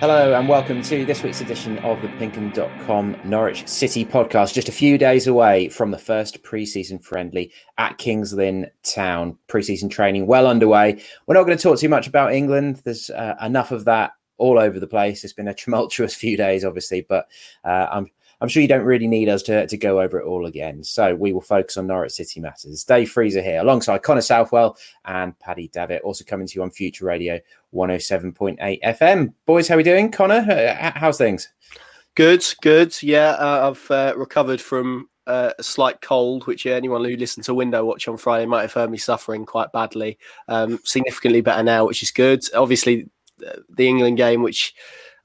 Hello and welcome to this week's edition of the PinkUn.com Norwich City podcast. Just a few days away from the first pre-season friendly at Kings Lynn Town. Pre-season training well underway. We're not going to talk too much about England. There's uh, enough of that all over the place. It's been a tumultuous few days, obviously, but uh, I'm I'm sure you don't really need us to, to go over it all again. So we will focus on Norwich City matters. Dave Freezer here, alongside Connor Southwell and Paddy Davitt, also coming to you on Future Radio 107.8 FM. Boys, how are we doing? Connor, uh, how's things? Good, good. Yeah, uh, I've uh, recovered from uh, a slight cold, which anyone who listened to Window Watch on Friday might have heard me suffering quite badly. Um, significantly better now, which is good. Obviously, the England game, which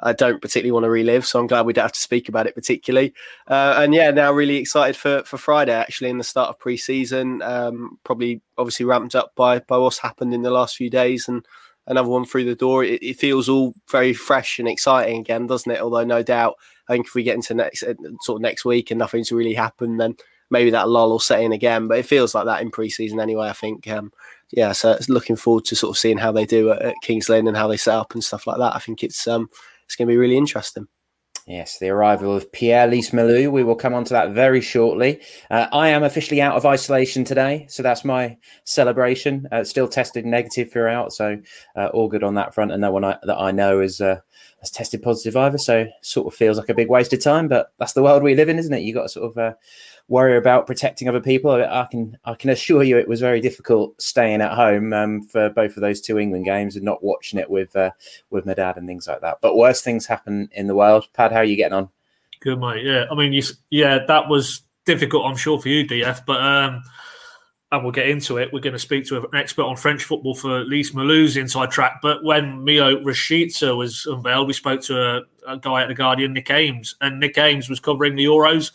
I don't particularly want to relive. So I'm glad we don't have to speak about it particularly. Uh, and yeah, now really excited for for Friday actually in the start of pre-season. Um, probably obviously ramped up by by what's happened in the last few days and another one through the door. It, it feels all very fresh and exciting again, doesn't it? Although no doubt, I think if we get into next uh, sort of next week and nothing's really happened, then maybe that lull will set in again. But it feels like that in pre-season anyway. I think. Um, yeah, so looking forward to sort of seeing how they do at, at Kings Lynn and how they set up and stuff like that. I think it's um, it's going to be really interesting. Yes, the arrival of Pierre Lees-Melou. We will come on to that very shortly. Uh, I am officially out of isolation today, so that's my celebration. Uh, still tested negative throughout, so uh, all good on that front. And no one I, that I know is uh, has tested positive either, so sort of feels like a big waste of time. But that's the world we live in, isn't it? You got to sort of uh, worry about protecting other people. I can I can assure you it was very difficult staying at home um, for both of those two England games and not watching it with uh, with my dad and things like that. But worse things happen in the world. Pad, how are you getting on? Good mate. Yeah, I mean, you, yeah, that was difficult. I'm sure for you, DF, but. um and we'll get into it. We're going to speak to an expert on French football for Lees-Melou's inside track. But when Milot Rashica was unveiled, we spoke to a, a, guy at the Guardian, Nick Ames, and Nick Ames was covering the Euros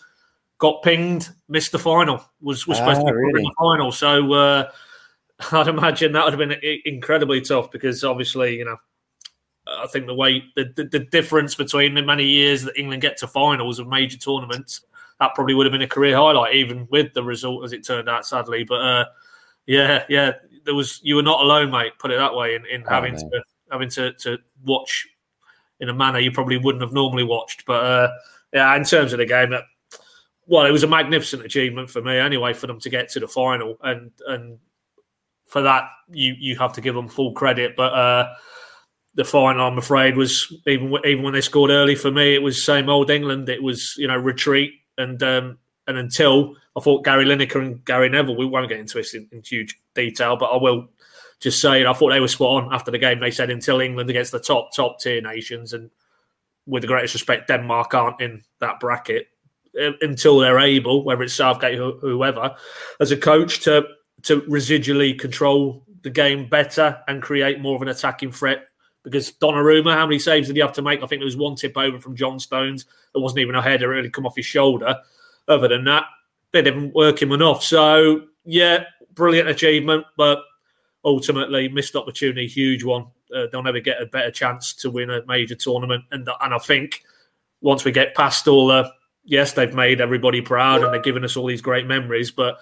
got pinged, missed the final. Was was supposed ah, to be really? the final. So uh, I'd imagine that would have been incredibly tough because obviously, you know, I think the way the, the, the, difference between the many years that England get to finals of major tournaments, that probably would have been a career highlight, even with the result as it turned out, sadly. But uh, yeah, yeah, there was you were not alone, mate. Put it that way, in, in oh, having man. to having to, to watch in a manner you probably wouldn't have normally watched. But uh, yeah, in terms of the game, that well, it was a magnificent achievement for me anyway for them to get to the final, and and for that you you have to give them full credit. But uh, the final, I'm afraid, was even even when they scored early for me, it was same old England. It was you know retreat and um, and until I thought Gary Lineker and Gary Neville, we won't get into this in, in huge detail, but I will just say I thought they were spot on after the game. They said until England against the top top tier nations, and with the greatest respect, Denmark aren't in that bracket until they're able, whether it's Southgate whoever, as a coach to to residually control the game better and create more of an attacking threat. Because Donnarumma, how many saves did he have to make? I think there was one tip over from John Stones. It wasn't even a header; it really come off his shoulder. Other than that, they didn't work him enough. So yeah, brilliant achievement, but ultimately missed opportunity, huge one. Uh, they'll never get a better chance to win a major tournament, and and I think once we get past all the yes, they've made everybody proud and they're giving us all these great memories. But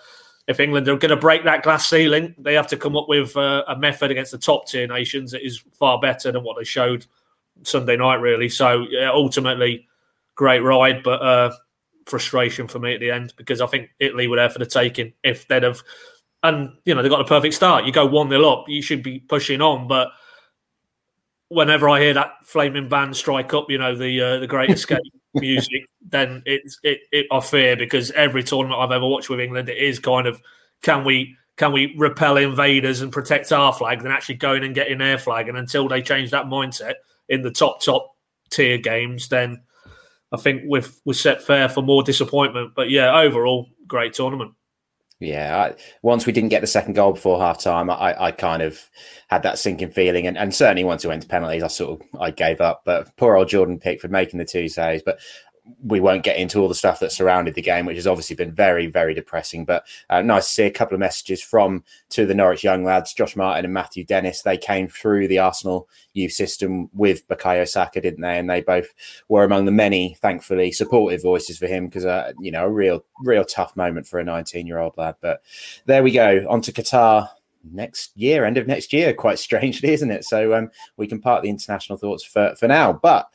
if England are going to break that glass ceiling, they have to come up with uh, a method against the top tier nations that is far better than what they showed Sunday night, really. So yeah, ultimately, great ride, but uh, frustration for me at the end because I think Italy were there for the taking. If they'd have, and you know, they got a perfect start. You go one nil up, you should be pushing on, but whenever I hear that flaming band strike up, you know, the uh, the Great Escape music, then it's it, it I fear because every tournament I've ever watched with England, it is kind of can we can we repel invaders and protect our flag than actually going and getting their flag? And until they change that mindset in the top top tier games, then I think we're we're set fair for more disappointment. But yeah, overall, great tournament. Yeah, I, once we didn't get the second goal before half time, I, I kind of had that sinking feeling, and, and certainly once it went to penalties, I sort of I gave up. But poor old Jordan Pickford making the two saves. But we won't get into all the stuff that surrounded the game, which has obviously been very, very depressing. But uh, nice to see a couple of messages from of the Norwich young lads, Josh Martin and Matthew Dennis. They came through the Arsenal youth system with Bukayo Saka, didn't they? And they both were among the many, thankfully, supportive voices for him because, uh, you know, a real, real tough moment for a 19 year old lad. But there we go. On to Qatar next year, end of next year, quite strangely, isn't it? So um, we can part the international thoughts for, for now. But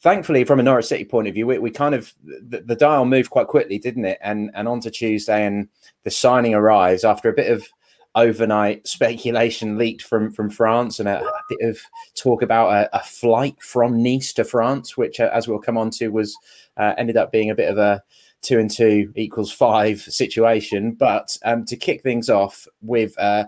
thankfully, from a Norwich City point of view, we, we kind of the, the, dial moved quite quickly, didn't it? And and on to Tuesday, and the signing arrives after a bit of overnight speculation leaked from from France and a, a bit of talk about a, a, flight from Nice to France, which, uh, as we'll come on to, was uh, ended up being a bit of a two and two equals five situation. But um, to kick things off with uh,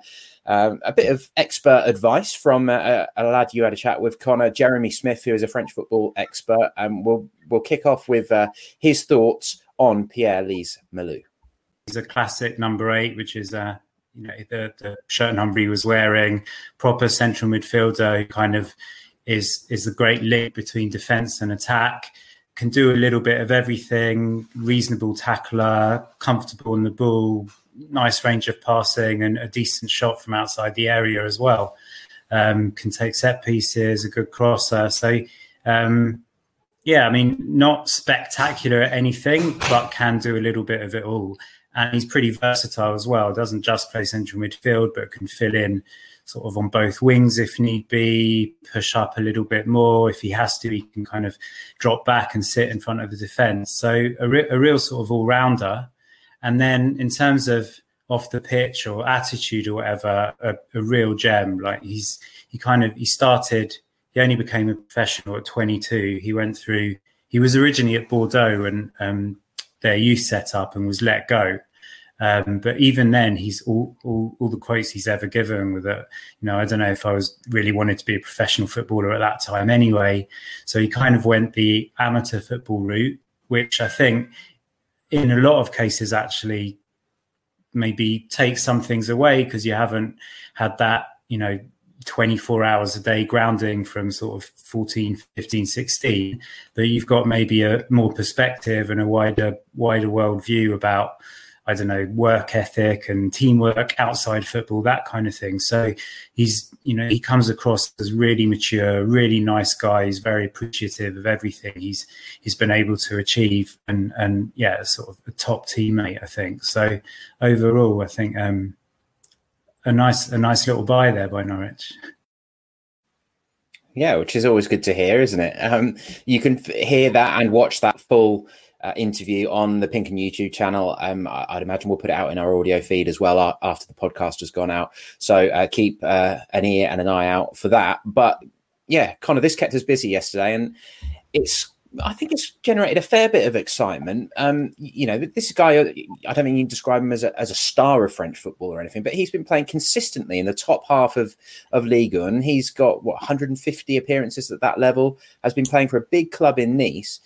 um, a bit of expert advice from uh, a lad you had a chat with, Connor Jeremy Smith, who is a French football expert, and um, we'll we'll kick off with uh, his thoughts on Pierre Lise Malou. He's a classic number eight, which is uh, you know the, the shirt number he was wearing, proper central midfielder who kind of is is the great link between defence and attack can do a little bit of everything, reasonable tackler, comfortable on the ball, nice range of passing, and a decent shot from outside the area as well. Um, can take set pieces, a good crosser. So, um, yeah, I mean, not spectacular at anything, but can do a little bit of it all. And he's pretty versatile as well. Doesn't just play central midfield, but can fill in sort of on both wings if need be, push up a little bit more. If he has to, he can kind of drop back and sit in front of the defence. So a, re- a real sort of all rounder. And then in terms of off the pitch or attitude or whatever, a, a, real gem. Like he's he kind of he started. He only became a professional at 22. He went through. He was originally at Bordeaux and um, their youth set up and was let go. Um, but even then, he's all, all, all the quotes he's ever given with it. You know, I don't know if I was really wanted to be a professional footballer at that time anyway. So he kind of went the amateur football route, which I think in a lot of cases actually maybe take some things away because you haven't had that, you know, 24 hours a day grounding from sort of 14 15 16 but you've got maybe a more perspective and a wider wider world view about I don't know, work ethic and teamwork outside football, that kind of thing. So he's, you know, he comes across as really mature, really nice guy. He's very appreciative of everything he's he's been able to achieve, and and yeah, sort of a top teammate, I think. So overall, I think um, a nice a nice little buy there by Norwich. Yeah, which is always good to hear, isn't it? Um, you can f- hear that and watch that full uh, interview on the PinkUn YouTube channel. Um, I'd imagine we'll put it out in our audio feed as well after the podcast has gone out. So uh, keep uh, an ear and an eye out for that. But yeah, Connor, this kept us busy yesterday, and it's I think it's generated a fair bit of excitement. Um, you know, this guy, uh, I don't mean you describe him as a, as a star of French football or anything, but he's been playing consistently in the top half of, of Ligue 1. He's got, what, 150 appearances at that level, has been playing for a big club in Nice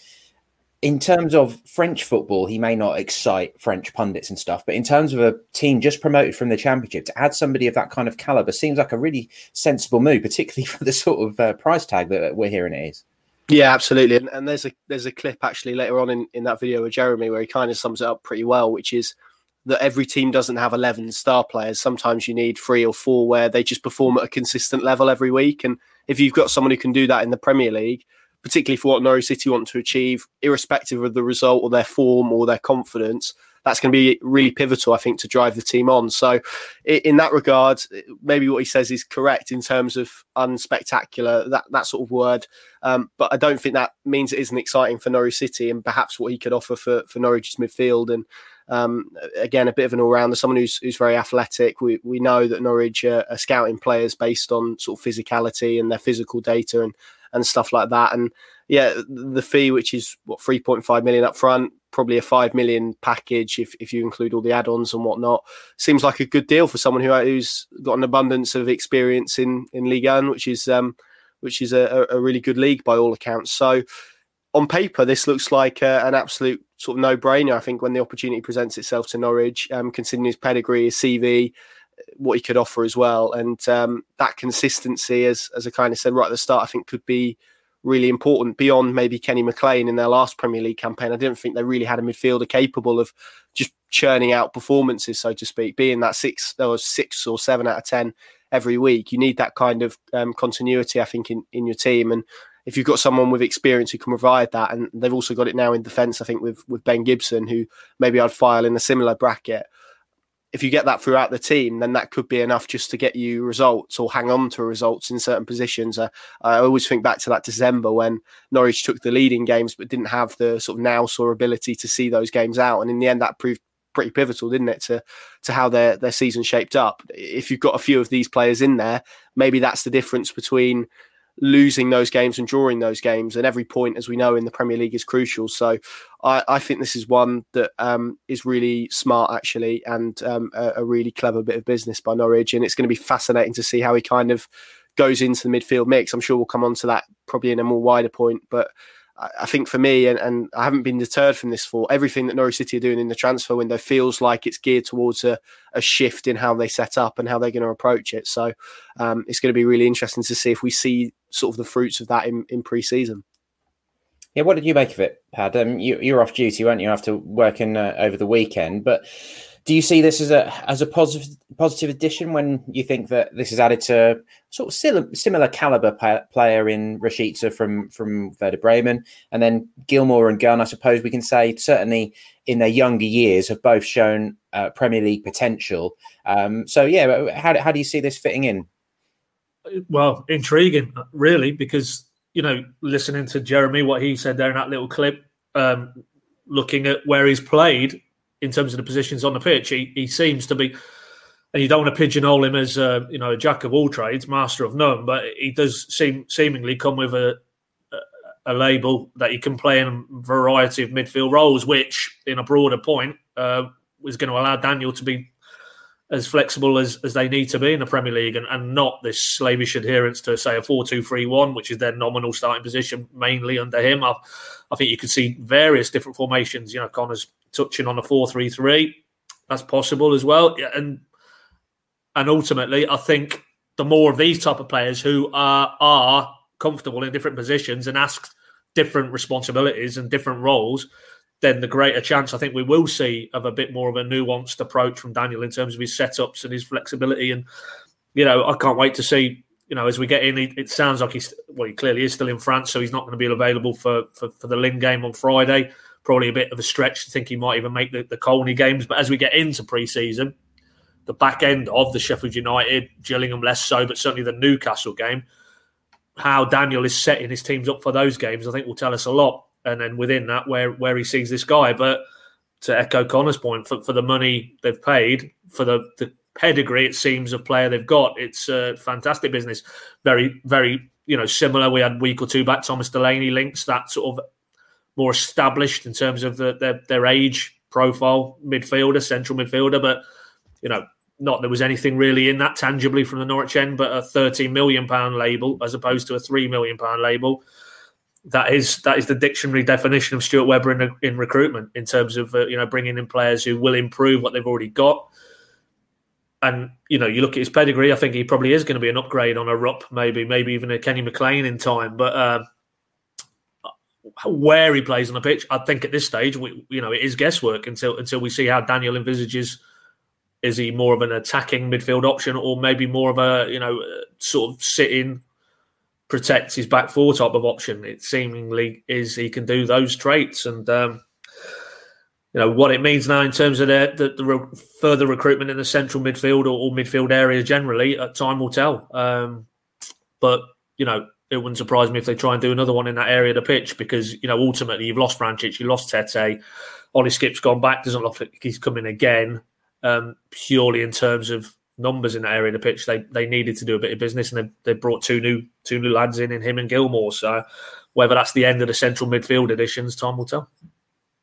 in terms of French football, he may not excite French pundits and stuff, but in terms of a team just promoted from the championship, to add somebody of that kind of caliber seems like a really sensible move, particularly for the sort of uh, price tag that we're hearing it is. Yeah, absolutely. And, and, there's a there's a clip actually later on in, in that video with Jeremy where he kind of sums it up pretty well, which is that every team doesn't have 11 star players. Sometimes you need three or four where they just perform at a consistent level every week. And if you've got someone who can do that in the Premier League, particularly for what Norwich City want to achieve, irrespective of the result or their form or their confidence. That's going to be really pivotal, I think, to drive the team on. So, in that regard, maybe what he says is correct in terms of unspectacular, that, that sort of word. Um, but I don't think that means it isn't exciting for Norwich City and perhaps what he could offer for, for Norwich's midfield. And um, again, a bit of an all rounder, someone who's, who's very athletic. We, we know that Norwich are, are scouting players based on sort of physicality and their physical data. And and stuff like that. And yeah, the fee, which is what 3.5 million up front, probably a 5 million package if, if you include all the add-ons and whatnot, seems like a good deal for someone who, who's got an abundance of experience in, in Ligue 1, which is, um, which is a, a really good league by all accounts. So on paper, this looks like uh, an absolute sort of no-brainer. I think when the opportunity presents itself to Norwich, um, considering his pedigree, his CV, what he could offer as well. And um, that consistency, as as I kind of said right at the start, I think could be really important beyond maybe Kenny McLean in their last Premier League campaign. I didn't think they really had a midfielder capable of just churning out performances, so to speak, being that six was six or seven out of ten every week. You need that kind of um, continuity, I think, in, in your team. And if you've got someone with experience who can provide that, and they've also got it now in defence, I think with with Ben Gibson, who maybe I'd file in a similar bracket if you get that throughout the team, then that could be enough just to get you results or hang on to results in certain positions. Uh, I always think back to that December when Norwich took the leading games but didn't have the sort of nous or ability to see those games out, and in the end, that proved pretty pivotal, didn't it, to to how their their season shaped up. If you've got a few of these players in there, maybe that's the difference between losing those games and drawing those games. And every point, as we know, in the Premier League is crucial. So I, I think this is one that um, is really smart, actually, and um, a, a, really clever bit of business by Norwich. And it's going to be fascinating to see how he kind of goes into the midfield mix. I'm sure we'll come on to that probably in a more wider point. But I think for me, and, and I haven't been deterred from this for everything that Norwich City are doing in the transfer window feels like it's geared towards a, a shift in how they set up and how they're going to approach it. So um, it's going to be really interesting to see if we see sort of the fruits of that in, in pre season. Yeah, what did you make of it, Pad? Um, you, you were off duty, weren't you, after working uh, over the weekend? But do you see this as a as a positive positive addition when you think that this is added to sort of similar caliber player in Rashica from from Werder Bremen, and then Gilmour and Gunn? I suppose we can say certainly in their younger years have both shown uh, Premier League potential. Um, so yeah, how how do you see this fitting in? Well, intriguing, really, because you know, listening to Jeremy, what he said there in that little clip, um, looking at where he's played in terms of the positions on the pitch. He, he seems to be, and you don't want to pigeonhole him as uh, you know a jack of all trades, master of none, but he does seem seemingly come with a, a, a label that he can play in a variety of midfield roles, which in a broader point uh, was going to allow Daniel to be as flexible as, as they need to be in the Premier League and, and not this slavish adherence to, say, a 4 2 3 1, which is their nominal starting position mainly under him. I, I think you could see various different formations. You know, Connor's touching on a 4 3 3. That's possible as well. And and ultimately, I think the more of these type of players who are are comfortable in different positions and ask different responsibilities and different roles, then the greater chance I think we will see of a bit more of a nuanced approach from Daniel in terms of his setups and his flexibility. And you know, I can't wait to see. You know, as we get in, it sounds like he's well, he clearly is still in France, so he's not going to be available for for, for the Lynn game on Friday. Probably a bit of a stretch to think he might even make the, the Colney games. But as we get into pre-season, the back end of the Sheffield United, Gillingham less so, but certainly the Newcastle game, how Daniel is setting his teams up for those games, I think will tell us a lot and then within that, where where he sees this guy. But to echo Connor's point, for, for the money they've paid, for the, the pedigree it seems of player they've got, it's a fantastic business. Very, very, you know, similar. We had a week or two back, Thomas Delaney links that sort of more established in terms of the, their their age profile midfielder, central midfielder, but you know. Not there was anything really in that tangibly from the Norwich end, but a thirteen million pound label as opposed to a three million pound label that is that is the dictionary definition of Stuart Webber in, in recruitment in terms of uh, you know bringing in players who will improve what they've already got. And you know, you look at his pedigree. I think he probably is going to be an upgrade on a Rupp, maybe, maybe even a Kenny McLean in time. But uh, where he plays on the pitch, I think at this stage, we, you know, it is guesswork until until we see how Daniel envisages. Is he more of an attacking midfield option, or maybe more of a you know sort of sitting protects his back four type of option. It seemingly is he can do those traits, and um, you know what it means now in terms of the, the, the re- further recruitment in the central midfield or, or, midfield area generally. Uh, time will tell. Um, but you know, it wouldn't surprise me if they try and do another one in that area of the pitch because you know ultimately you've lost Vrancic, you lost Tettey, Ollie Skipp's gone back. Doesn't look like he's coming again. Um, purely in terms of numbers in that area of the pitch. They they needed to do a bit of business, and they, they brought two new two new lads in in him and Gilmour. So whether that's the end of the central midfield additions, time will tell.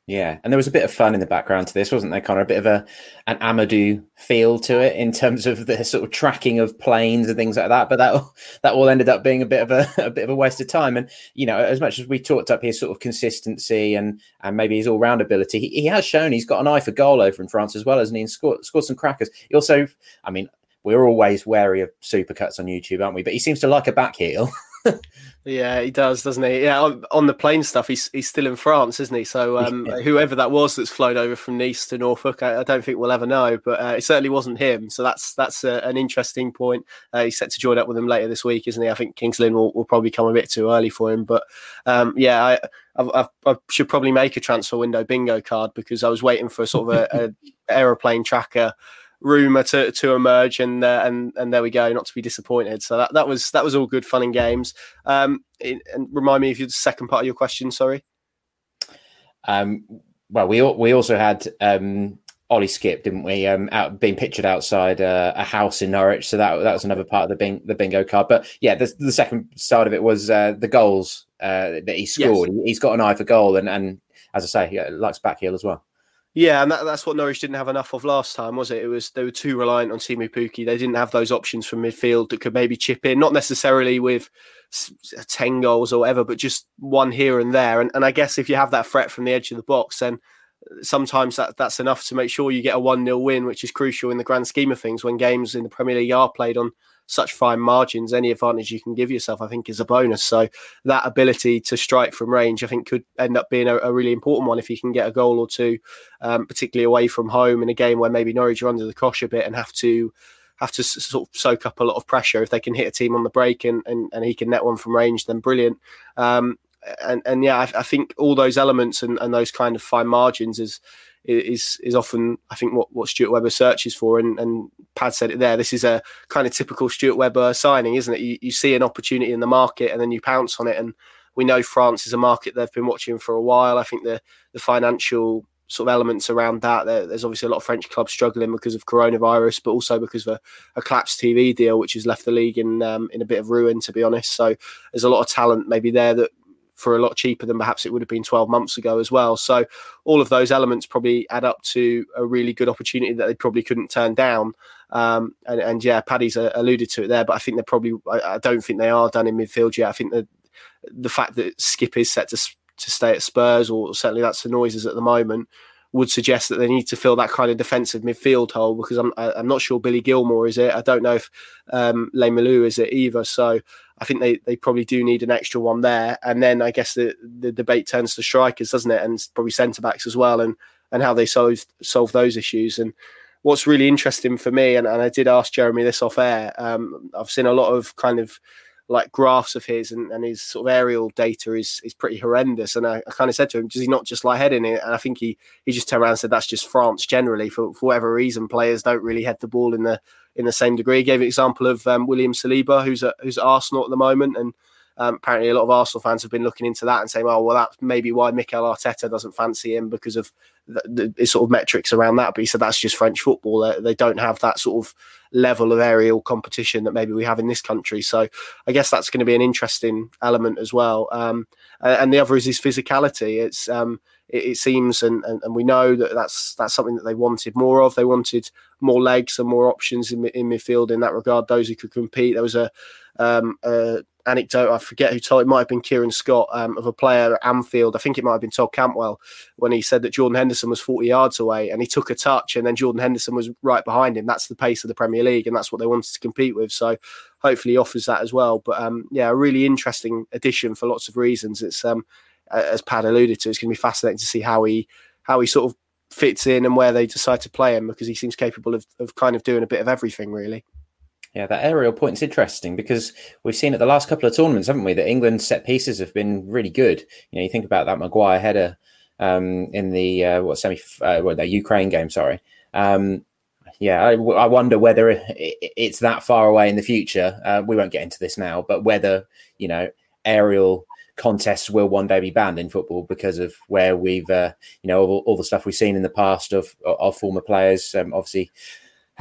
Yeah, and there was a bit of fun in the background to this, wasn't there, Connor? A bit of a an Amadou feel to it in terms of the sort of tracking of planes and things like that. But that that all ended up being a bit of a, a bit of a waste of time. And you know, as much as we talked up his sort of consistency and and maybe his all round ability, he, he has shown he's got an eye for goal over in France as well, hasn't he? And scored scored some crackers. He also, I mean, we're always wary of supercuts on YouTube, aren't we? But he seems to like a back heel. yeah, he does, doesn't he? Yeah, on, on, the plane stuff, he's he's still in France, isn't he? So um, yeah. whoever that was that's flown over from Nice to Norfolk, I, I don't think we'll ever know. But uh, it certainly wasn't him. So that's that's a, an interesting point. Uh, he's set to join up with him later this week, isn't he? I think Kings Lynn will, will probably come a bit too early for him. But um, yeah, I, I, I, should probably make a transfer window bingo card because I was waiting for a sort of a, a aeroplane tracker rumor to, to emerge, and uh, and and there we go. Not to be disappointed. So that, that was that was all good fun and games. Um, it, and remind me of your second part of your question. Sorry. Um, well, we we also had um, Ollie Skipp, didn't we? Um, out being pictured outside uh, a house in Norwich, so that that was another part of the bing, the bingo card. But yeah, the, the second side of it was uh, the goals uh, that he scored. Yes. He's got an eye for goal, and and as I say, he likes back heel as well. Yeah, and that, that's what Norwich didn't have enough of last time, was it? It was they were too reliant on Teemu Pukki. They didn't have those options from midfield that could maybe chip in, not necessarily with ten goals or whatever, but just one here and there. And, and I guess if you have that threat from the edge of the box, then sometimes that that's enough to make sure you get a one 0 win, which is crucial in the grand scheme of things. When games in the Premier League are played on such fine margins, any advantage you can give yourself, I think, is a bonus. So that ability to strike from range, I think, could end up being a, a really important one if you can get a goal or two, um, particularly away from home in a game where maybe Norwich are under the cosh a bit and have to have to sort of soak up a lot of pressure. If they can hit a team on the break and and, and he can net one from range, then brilliant. Um, and and yeah, I, I, think all those elements and, and those kind of fine margins is is is often I think what, what Stuart Webber searches for and, and Pad said it there. This is a kind of typical Stuart Webber signing, isn't it? You, you see an opportunity in the market and then you pounce on it. And we know France is a market they've been watching for a while. I think the the financial sort of elements around that. There, there's obviously a lot of French clubs struggling because of coronavirus, but also because of a, a collapsed TV deal, which has left the league in um, in a bit of ruin, to be honest. So there's a lot of talent maybe there that for a lot cheaper than perhaps it would have been 12 months ago as well. So all of those elements probably add up to a really good opportunity that they probably couldn't turn down. Um, and, and, yeah, Paddy's uh, alluded to it there, but I think they're probably, I, I, don't think they are done in midfield yet. I think that the fact that Skipp is set to, to stay at Spurs, or certainly that's the noises at the moment, would suggest that they need to fill that kind of defensive midfield hole because I'm I'm not sure Billy Gilmour is it. I don't know if um, Lees-Melou is it either. So I think they, they probably do need an extra one there. And then I guess the, the debate turns to strikers, doesn't it? And probably centre backs as well, and and how they solve solve those issues. And what's really interesting for me, and, and I did ask Jeremy this off air. Um, I've seen a lot of kind of like graphs of his and, and his sort of aerial data is is pretty horrendous. And I, I kind of said to him, does he not just lie heading it? And I think he he just turned around and said that's just France generally. For, for whatever reason, players don't really head the ball in the in the same degree. He gave an example of um, William Saliba, who's at who's at Arsenal at the moment, and um, apparently, a lot of Arsenal fans have been looking into that and saying, "Oh, well, that's maybe why Mikel Arteta doesn't fancy him because of the, the, sort of metrics around that." But he said that's just French football; they, they, don't have that sort of level of aerial competition that maybe we have in this country. So, I guess that's going to be an interesting element as well. Um, and the other is his physicality. It's um, it, it, seems, and, and, and we know that that's that's something that they wanted more of. They wanted more legs and more options in, in midfield in that regard. Those who could compete. There was a um, a anecdote. I forget who told it. Might have been Kieran Scott um, of a player at Anfield. I think it might have been Todd Cantwell when he said that Jordan Henderson was 40 yards away and he took a touch and then Jordan Henderson was right behind him. That's the pace of the Premier League and that's what they wanted to compete with. So hopefully he offers that as well. But um, yeah, a really interesting addition for lots of reasons. It's um, as Pad alluded to, it's going to be fascinating to see how he how he sort of fits in and where they decide to play him because he seems capable of, of kind of doing a bit of everything really. Yeah, that aerial point's interesting because we've seen at the last couple of tournaments, haven't we, that England's set pieces have been really good. You know, you think about that Maguire header um, in the uh, what semi, uh, well, the Ukraine game, sorry. Um, yeah, I, I, wonder whether it's that far away in the future. Uh, we won't get into this now, but whether you know aerial contests will one day be banned in football because of where we've, uh, you know, all, all, the stuff we've seen in the past of of former players. Um, obviously,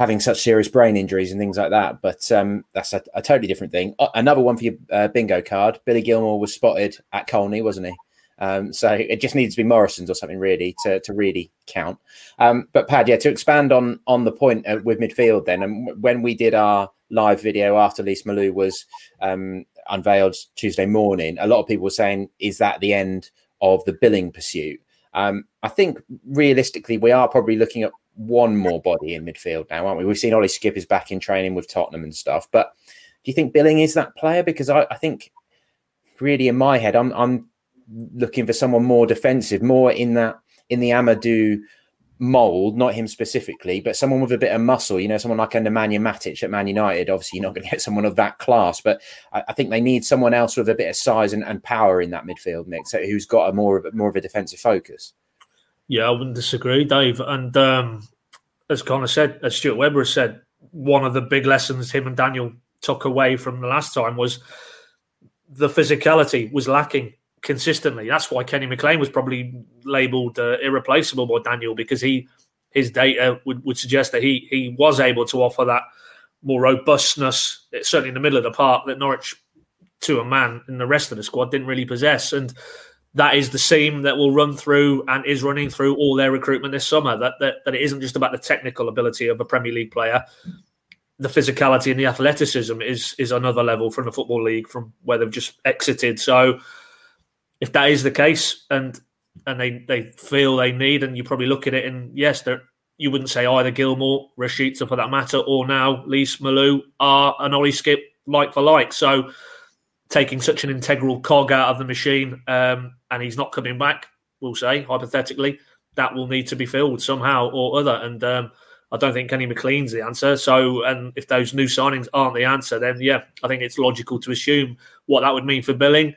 having such serious brain injuries and things like that. But um, that's a, a, totally different thing. Uh, another one for your uh, bingo card. Billy Gilmour was spotted at Colney, wasn't he? Um, so it just needs to be Morrison's or something really to, to really count. Um, but Pad, yeah, to expand on on the point uh, with midfield, then, and when we did our live video after Lees-Melou was um, unveiled Tuesday morning, a lot of people were saying, "Is that the end of the Billing pursuit?" Um, I think realistically, we are probably looking at one more body in midfield now, aren't we? We've seen Ollie Skipp is back in training with Tottenham and stuff. But do you think Billing is that player? Because I, I think really in my head, I'm I'm looking for someone more defensive, more in that in the Amadou mold, not him specifically, but someone with a bit of muscle, you know, someone like a Nemanja Matic at Man United. Obviously, you're not going to get someone of that class, but I, I, think they need someone else with a bit of size and, and power in that midfield mix, who's got a more of a, more of a defensive focus. Yeah, I wouldn't disagree, Dave. And um, as Connor said, as Stuart Webber said, one of the big lessons him and Daniel took away from the last time was the physicality was lacking consistently. That's why Kenny McLean was probably labelled uh, irreplaceable by Daniel because he his data would, would suggest that he he was able to offer that more robustness, certainly in the middle of the park, that Norwich to a man and the rest of the squad didn't really possess. And that is the seam that will run through and is running through all their recruitment this summer. That, that that it isn't just about the technical ability of a Premier League player. The physicality and the athleticism is is another level from the football league from where they've just exited. So, if that is the case, and and they they feel they need, and you probably look at it, and yes, you wouldn't say either Gilmour, Rashica for that matter, or now Lees-Melou are an Ollie Skipp like for like. So taking such an integral cog out of the machine um, and he's not coming back, we'll say, hypothetically, that will need to be filled somehow or other. And um, I don't think Kenny McLean's the answer. So, and if those new signings aren't the answer, then yeah, I think it's logical to assume what that would mean for Billing.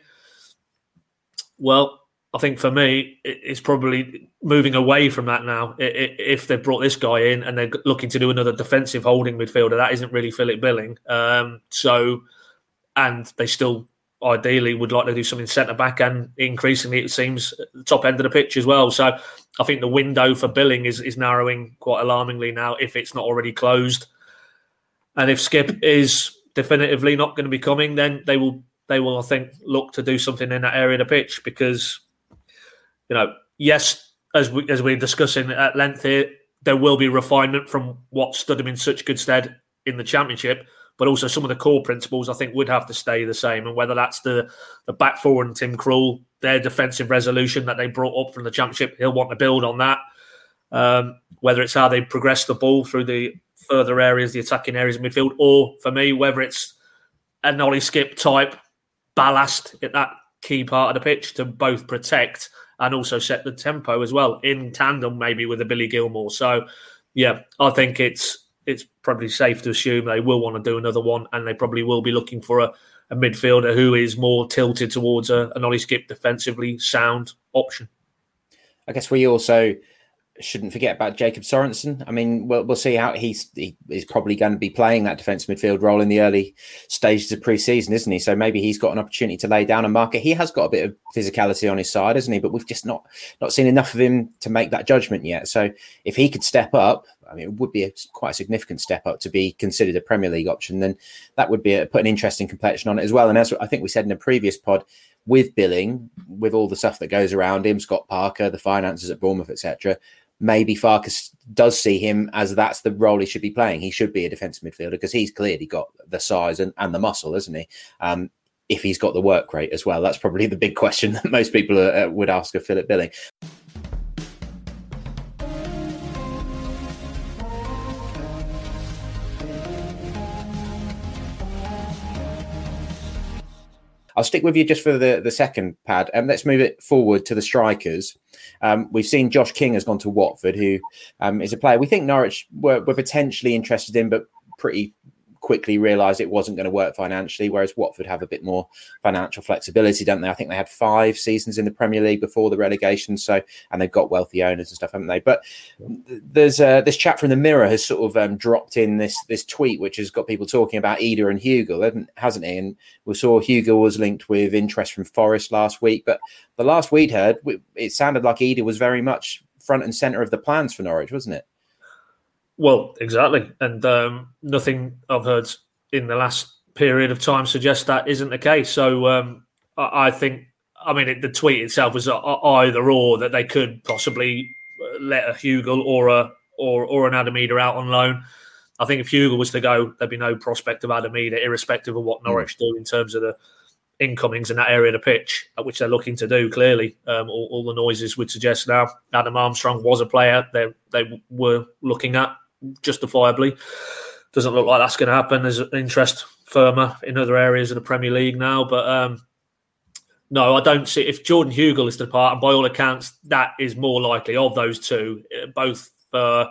Well, I think for me, it's probably moving away from that now. If they've brought this guy in and they're looking to do another defensive holding midfielder, that isn't really Philip Billing. Um, so and they still ideally would like to do something centre back and increasingly it seems top end of the pitch as well. So I think the window for Billing is, is narrowing quite alarmingly now if it's not already closed. And if Skipp is definitively not going to be coming, then they will they will I think look to do something in that area of the pitch because you know yes as we as we're discussing at length here there will be refinement from what stood him in such good stead in the championship but also some of the core principles I think would have to stay the same. And whether that's the the back four and Tim Krul, their defensive resolution that they brought up from the championship, he'll want to build on that. Um, whether it's how they progress the ball through the further areas, the attacking areas of midfield, or for me, whether it's a nolly Skipp type ballast at that key part of the pitch to both protect and also set the tempo as well in tandem maybe with a Billy Gilmour. So yeah, I think it's it's probably safe to assume they will want to do another one, and they probably will be looking for a, a midfielder who is more tilted towards a, an Ollie Skipp defensively sound option. I guess we also shouldn't forget about Jacob Sorensen. I mean, we'll, we'll see how he's he is probably going to be playing that defensive midfield role in the early stages of pre-season, isn't he? So maybe he's got an opportunity to lay down a marker. He has got a bit of physicality on his side, hasn't he? But we've just not not seen enough of him to make that judgment yet. So if he could step up, I mean, it would be a, quite a significant step up to be considered a Premier League option. Then that would be a, put an interesting complexion on it as well. And as I think we said in a previous pod, with Billing, with all the stuff that goes around him, Scott Parker, the finances at Bournemouth, etc maybe Farke does see him as that's the role he should be playing. He should be a defensive midfielder because he's clearly got the size and, and the muscle, isn't he? Um, if he's got the work rate as well, that's probably the big question that most people uh, would ask of Philip Billing. I'll stick with you just for the, the second pad. And um, let's move it forward to the strikers. Um, we've seen Josh King has gone to Watford, who um, is a player we think Norwich were, were potentially interested in, but pretty quickly realised it wasn't going to work financially. Whereas Watford have a bit more financial flexibility, don't they? I think they had five seasons in the Premier League before the relegation, so and they've got wealthy owners and stuff, haven't they? But there's uh, this chap from the Mirror has sort of um, dropped in this this tweet, which has got people talking about Idah and Hugill, hasn't he? And we saw Hugill was linked with interest from Forest last week, but the last we'd heard, it sounded like Idah was very much front and centre of the plans for Norwich, wasn't it? Well, exactly, and um, nothing I've heard in the last period of time suggests that isn't the case. So um, I, I, think, I mean, it, the tweet itself was either or that they could possibly uh, let a Hugill or a or or an Adam Idah out on loan. I think if Hugill was to go, there'd be no prospect of Adam Idah, irrespective of what hmm. Norwich do in terms of the incomings in that area of the pitch, uh, which they're looking to do. Clearly, um, all, all, the noises would suggest now Adam Armstrong was a player they they were looking at justifiably. Doesn't look like that's going to happen. There's interest firmer in other areas of the Premier League now, but um, no, I don't see. If Jordan Hugill is to depart, and by all accounts, that is more likely of those two, uh, both uh,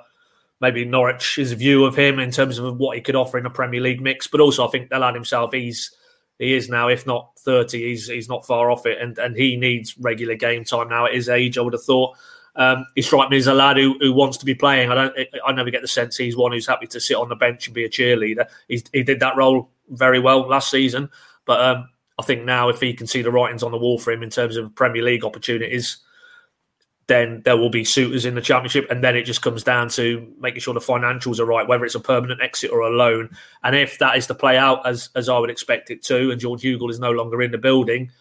maybe Norwich's view of him in terms of what he could offer in a Premier League mix, but also I think the lad himself, he's he is now, if not 30, he's he's not far off it. And and he needs regular game time now at his age, I would have thought. Um, he strikes me as a lad who, who wants to be playing. I don't. I never get the sense he's one who's happy to sit on the bench and be a cheerleader. He's, he did that role very well last season, but um, I think now if he can see the writings on the wall for him in terms of Premier League opportunities, then there will be suitors in the championship, and then it just comes down to making sure the financials are right, whether it's a permanent exit or a loan. And if that is to play out as as I would expect it to, and George Hugill is no longer in the building,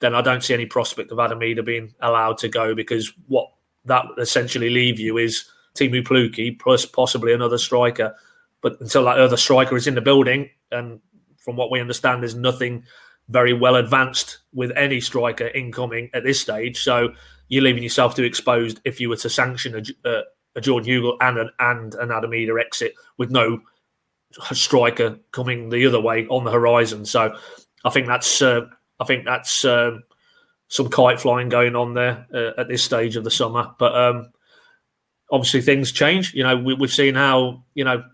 then I don't see any prospect of Adam Idah being allowed to go because what that essentially leave you is Teemu Pukki plus possibly another striker. But until that other striker is in the building, and from what we understand, there's nothing very well advanced with any striker incoming at this stage. So you're leaving yourself too exposed if you were to sanction a, a, a Jordan Hugill and an, and an Adam Idah exit with no striker coming the other way on the horizon. So I think that's uh, I think that's um, some kite flying going on there uh, at this stage of the summer. But um, obviously things change. You know, we, have seen how you know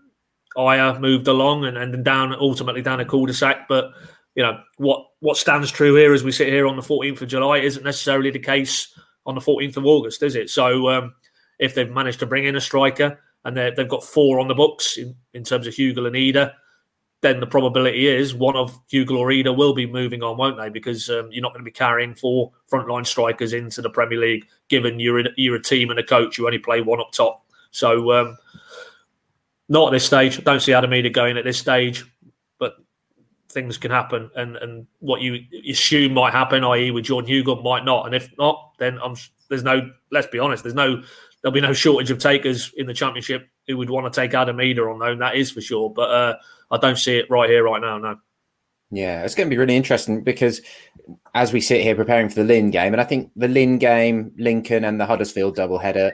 Ajer moved along and, and down ultimately down a cul-de-sac. But you know what what stands true here as we sit here on the 14th of July isn't necessarily the case on the 14th of August, is it? So um, if they've managed to bring in a striker and they've got four on the books in, in terms of Hugill and Idah, then the probability is one of Hugo or Idah will be moving on, won't they? Because um, you're not going to be carrying four frontline strikers into the Premier League, given you're, in, you're a team and a coach, you only play one up top. So, um, not at this stage. Don't see Adam Idah going at this stage, but things can happen. And and what you assume might happen, i.e., with Jordan Hugo, might not. And if not, then I'm there's no. Let's be honest. There's no. There'll be no shortage of takers in the championship who would want to take Adam Idah on, though. That is for sure. But uh, I don't see it right here, right now. No. Yeah, it's going to be really interesting because as we sit here preparing for the Lynn game, and I think the Lynn game, Lincoln, and the Huddersfield doubleheader,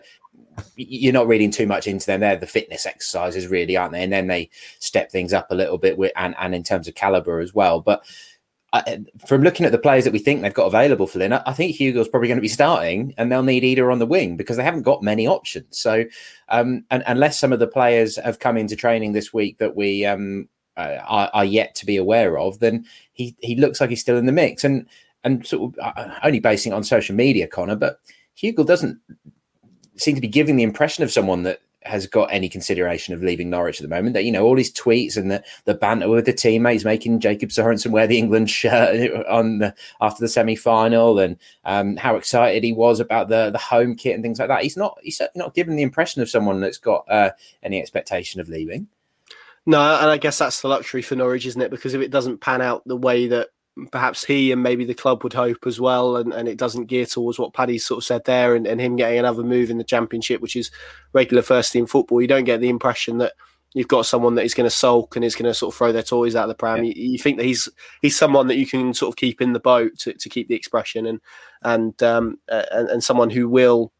you're not reading too much into them. They're the fitness exercises, really, aren't they? And then they step things up a little bit, with, and and in terms of caliber as well. But I, from looking at the players that we think they've got available for Lynn, I think Hugill's probably going to be starting, and they'll need Idah on the wing because they haven't got many options. So, um, and, unless some of the players have come into training this week that we um, uh, are, are, yet to be aware of, then he he looks like he's still in the mix. And and sort of uh, only basing it on social media, Connor, but Hugo doesn't seem to be giving the impression of someone that has got any consideration of leaving Norwich at the moment. That you know all his tweets and the, the banter with the teammates, making Jacob Sorensen wear the England shirt on the, after the semi final, and um, how excited he was about the the home kit and things like that. He's not he's certainly not given the impression of someone that's got uh, any expectation of leaving. No, and I guess that's the luxury for Norwich, isn't it? Because if it doesn't pan out the way that perhaps he and maybe the club would hope as well, and, and it doesn't gear towards what Paddy sort of said there, and, and him getting another move in the championship, which is regular first team football. You don't get the impression that you've got someone that is going to sulk and is going to sort of throw their toys out of the pram. Yeah. You, you, think that he's he's someone that you can sort of keep in the boat to, to keep the expression, and and um, and, and someone who will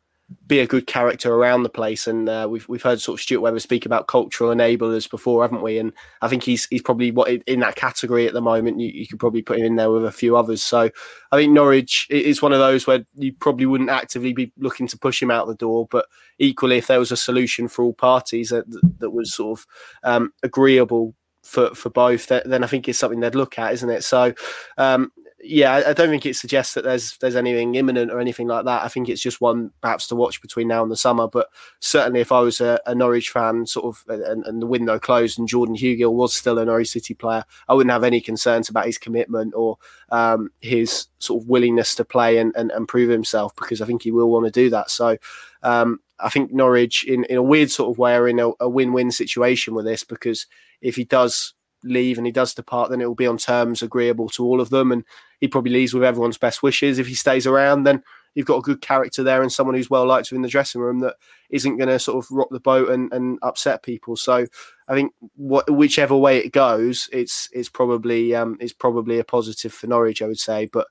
be a good character around the place. And uh, we've we've heard sort of Stuart Webber speak about cultural enablers before, haven't we? And I think he's he's probably what in that category at the moment. You, you could probably put him in there with a few others. So I think Norwich is one of those where you probably wouldn't actively be looking to push him out the door, but equally, if there was a solution for all parties that that was sort of um, agreeable for for both, then I think it's something they'd look at, isn't it? So, um, yeah, I don't think it suggests that there's there's anything imminent or anything like that. I think it's just one perhaps to watch between now and the summer. But certainly, if I was a, a Norwich fan, sort of, and, and, the window closed and Jordan Hugill was still a Norwich City player, I wouldn't have any concerns about his commitment or um, his sort of willingness to play and, and, and, prove himself because I think he will want to do that. So. Um, I think Norwich, in, in a weird sort of way, are in a, a win-win situation with this because if he does leave and he does depart, then it will be on terms agreeable to all of them. And he probably leaves with everyone's best wishes. If he stays around, then you've got a good character there and someone who's well liked in the dressing room that isn't going to sort of rock the boat and, and upset people. So I think what, whichever way it goes, it's it's probably um, it's probably a positive for Norwich, I would say. But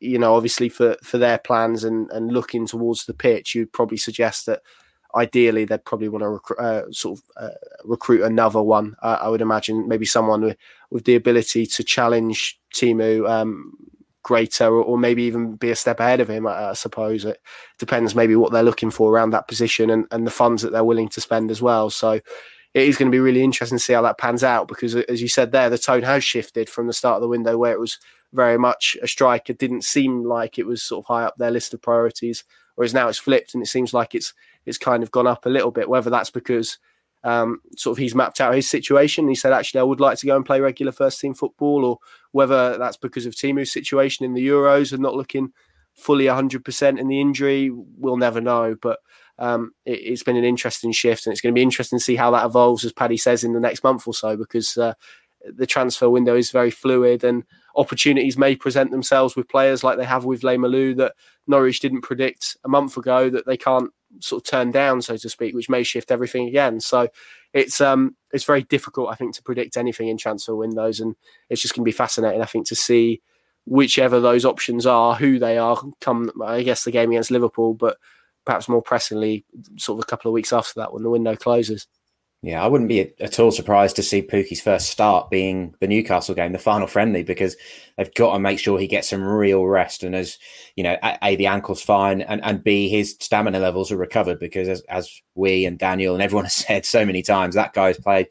you know, obviously for for their plans and and looking towards the pitch, you'd probably suggest that ideally they'd probably want to recruit, uh, sort of uh, recruit another one. Uh, I would imagine maybe someone with, with the ability to challenge Teemu um, greater, or, or, maybe even be a step ahead of him. I, I, suppose it depends maybe what they're looking for around that position and, and the funds that they're willing to spend as well. So it is going to be really interesting to see how that pans out because, as you said there, the tone has shifted from the start of the window where it was very much a striker didn't seem like it was sort of high up their list of priorities whereas now it's flipped and it seems like it's it's kind of gone up a little bit. Whether that's because um, sort of he's mapped out his situation. He said, actually, I would like to go and play regular first team football, or whether that's because of Teemu's situation in the Euros and not looking fully 100% in the injury, we'll never know. But um, it, has been an interesting shift, and it's going to be interesting to see how that evolves, as Paddy says, in the next month or so, because uh, the transfer window is very fluid and opportunities may present themselves with players like they have with Lees-Melou that Norwich didn't predict a month ago that they can't sort of turn down, so to speak, which may shift everything again. So it's um it's very difficult, I think, to predict anything in transfer windows, and it's just going to be fascinating, I think, to see whichever those options are, who they are, come I guess the game against Liverpool, but perhaps more pressingly, sort of a couple of weeks after that when the window closes. Yeah, I wouldn't be at all surprised to see Pukki's first start being the Newcastle game, the final friendly, because they've got to make sure he gets some real rest. And as you know, a, the ankle's fine, and, and b his stamina levels are recovered because as, as we and Daniel and everyone has said so many times, that guy's played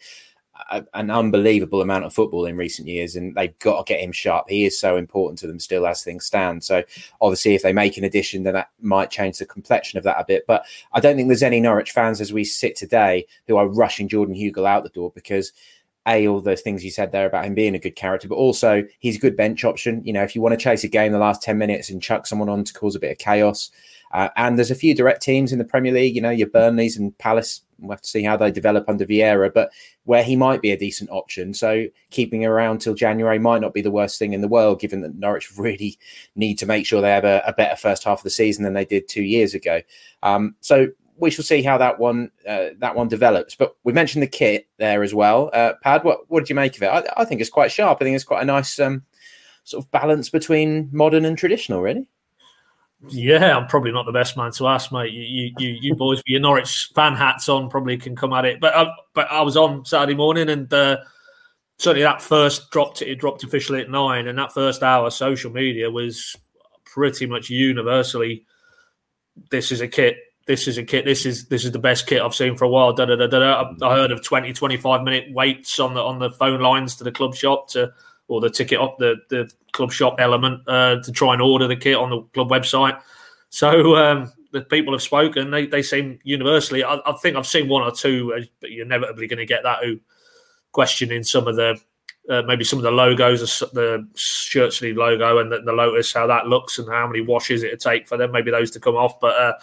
a, an unbelievable amount of football in recent years, and they've got to get him sharp. He is so important to them still as things stand. So obviously, if they make an addition, then that might change the complexion of that a bit. But I don't think there's any Norwich fans as we sit today who are rushing Jordan Hugill out the door because a all those things you said there about him being a good character, but also he's a good bench option. You know, if you want to chase a game the last ten minutes and chuck someone on to cause a bit of chaos, uh, and there's a few direct teams in the Premier League. You know, your Burnleys and Palace. We'll have to see how they develop under Vieira, but where he might be a decent option. So keeping around till January might not be the worst thing in the world, given that Norwich really need to make sure they have a, a better first half of the season than they did two years ago. Um, so we shall see how that one uh, that one develops. But we mentioned the kit there as well. Uh, Pad, what what did you make of it? I, I think it's quite sharp. I think it's quite a nice um, sort of balance between modern and traditional, really. Yeah, I'm probably not the best man to ask, mate. You, you, you boys with your Norwich fan hats on probably can come at it. But I, uh, but I was on Saturday morning, and uh, certainly that first dropped it dropped officially at nine, and that first hour social media was pretty much universally. This is a kit. This is a kit. This is this is the best kit I've seen for a while. Da, da, da, da, I heard of 20, 25 minute waits on the on the phone lines to the club shop to or the ticket up the the club shop element uh, to try and order the kit on the club website. So um, the people have spoken. They they seem universally. I, I think I've seen one or two, uh, but you're inevitably going to get that who questioning some of the uh, maybe some of the logos, the shirt sleeve logo and the, the, Lotus, how that looks and how many washes it would take for them, maybe those to come off. But uh,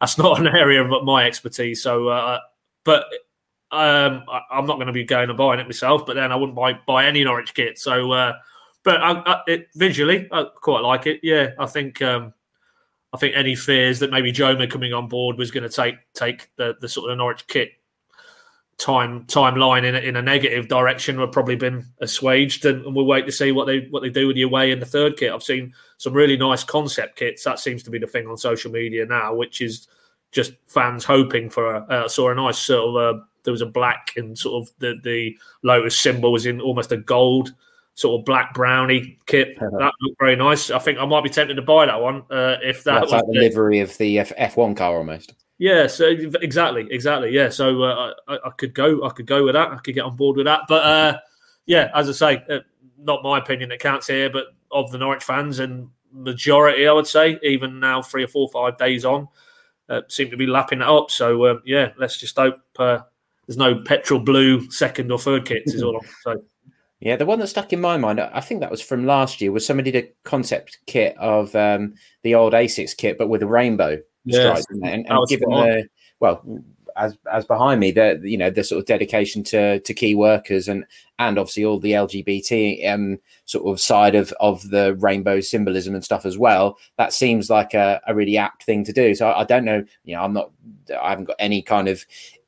that's not an area of my expertise. So, uh, but um, I, am not going to be going and buying it myself, but then I wouldn't buy buy any Norwich kit. So, uh, but I, I, it, visually, I quite like it. Yeah, I think um, I think any fears that maybe Joma coming on board was going to take take the, the sort of Norwich kit time timeline in a, in a negative direction have probably been assuaged, and, and, we'll wait to see what they what they do with the away in the third kit. I've seen some really nice concept kits. That seems to be the thing on social media now, which is just fans hoping for a. Uh, saw a nice sort of a there was a black and sort of the the Lotus symbol was in almost a gold sort of black brownie kit. Uh-huh. That looked very nice. I think I might be tempted to buy that one uh, if that That's was like the livery of the F one car almost. Yeah, so exactly, exactly. Yeah, so uh, I, I, could go, I could go with that. I could get on board with that. But uh, yeah, as I say, uh, not my opinion that counts here, but of the Norwich fans and majority, I would say, even now three or four, five days on, uh, seem to be lapping it up. So um, yeah, let's just hope uh, there's no petrol blue second or third kits. Is all I'm saying. Yeah, the one that stuck in my mind, I think that was from last year, was somebody did a concept kit of um, the old Asics kit, but with a rainbow yes. stripe, and, and given the well, as as behind me, the you know the sort of dedication to to key workers and and obviously all the LGBT um, sort of side of of the rainbow symbolism and stuff as well. That seems like a, a really apt thing to do. So I, I don't know, you know, I'm not, I haven't got any kind of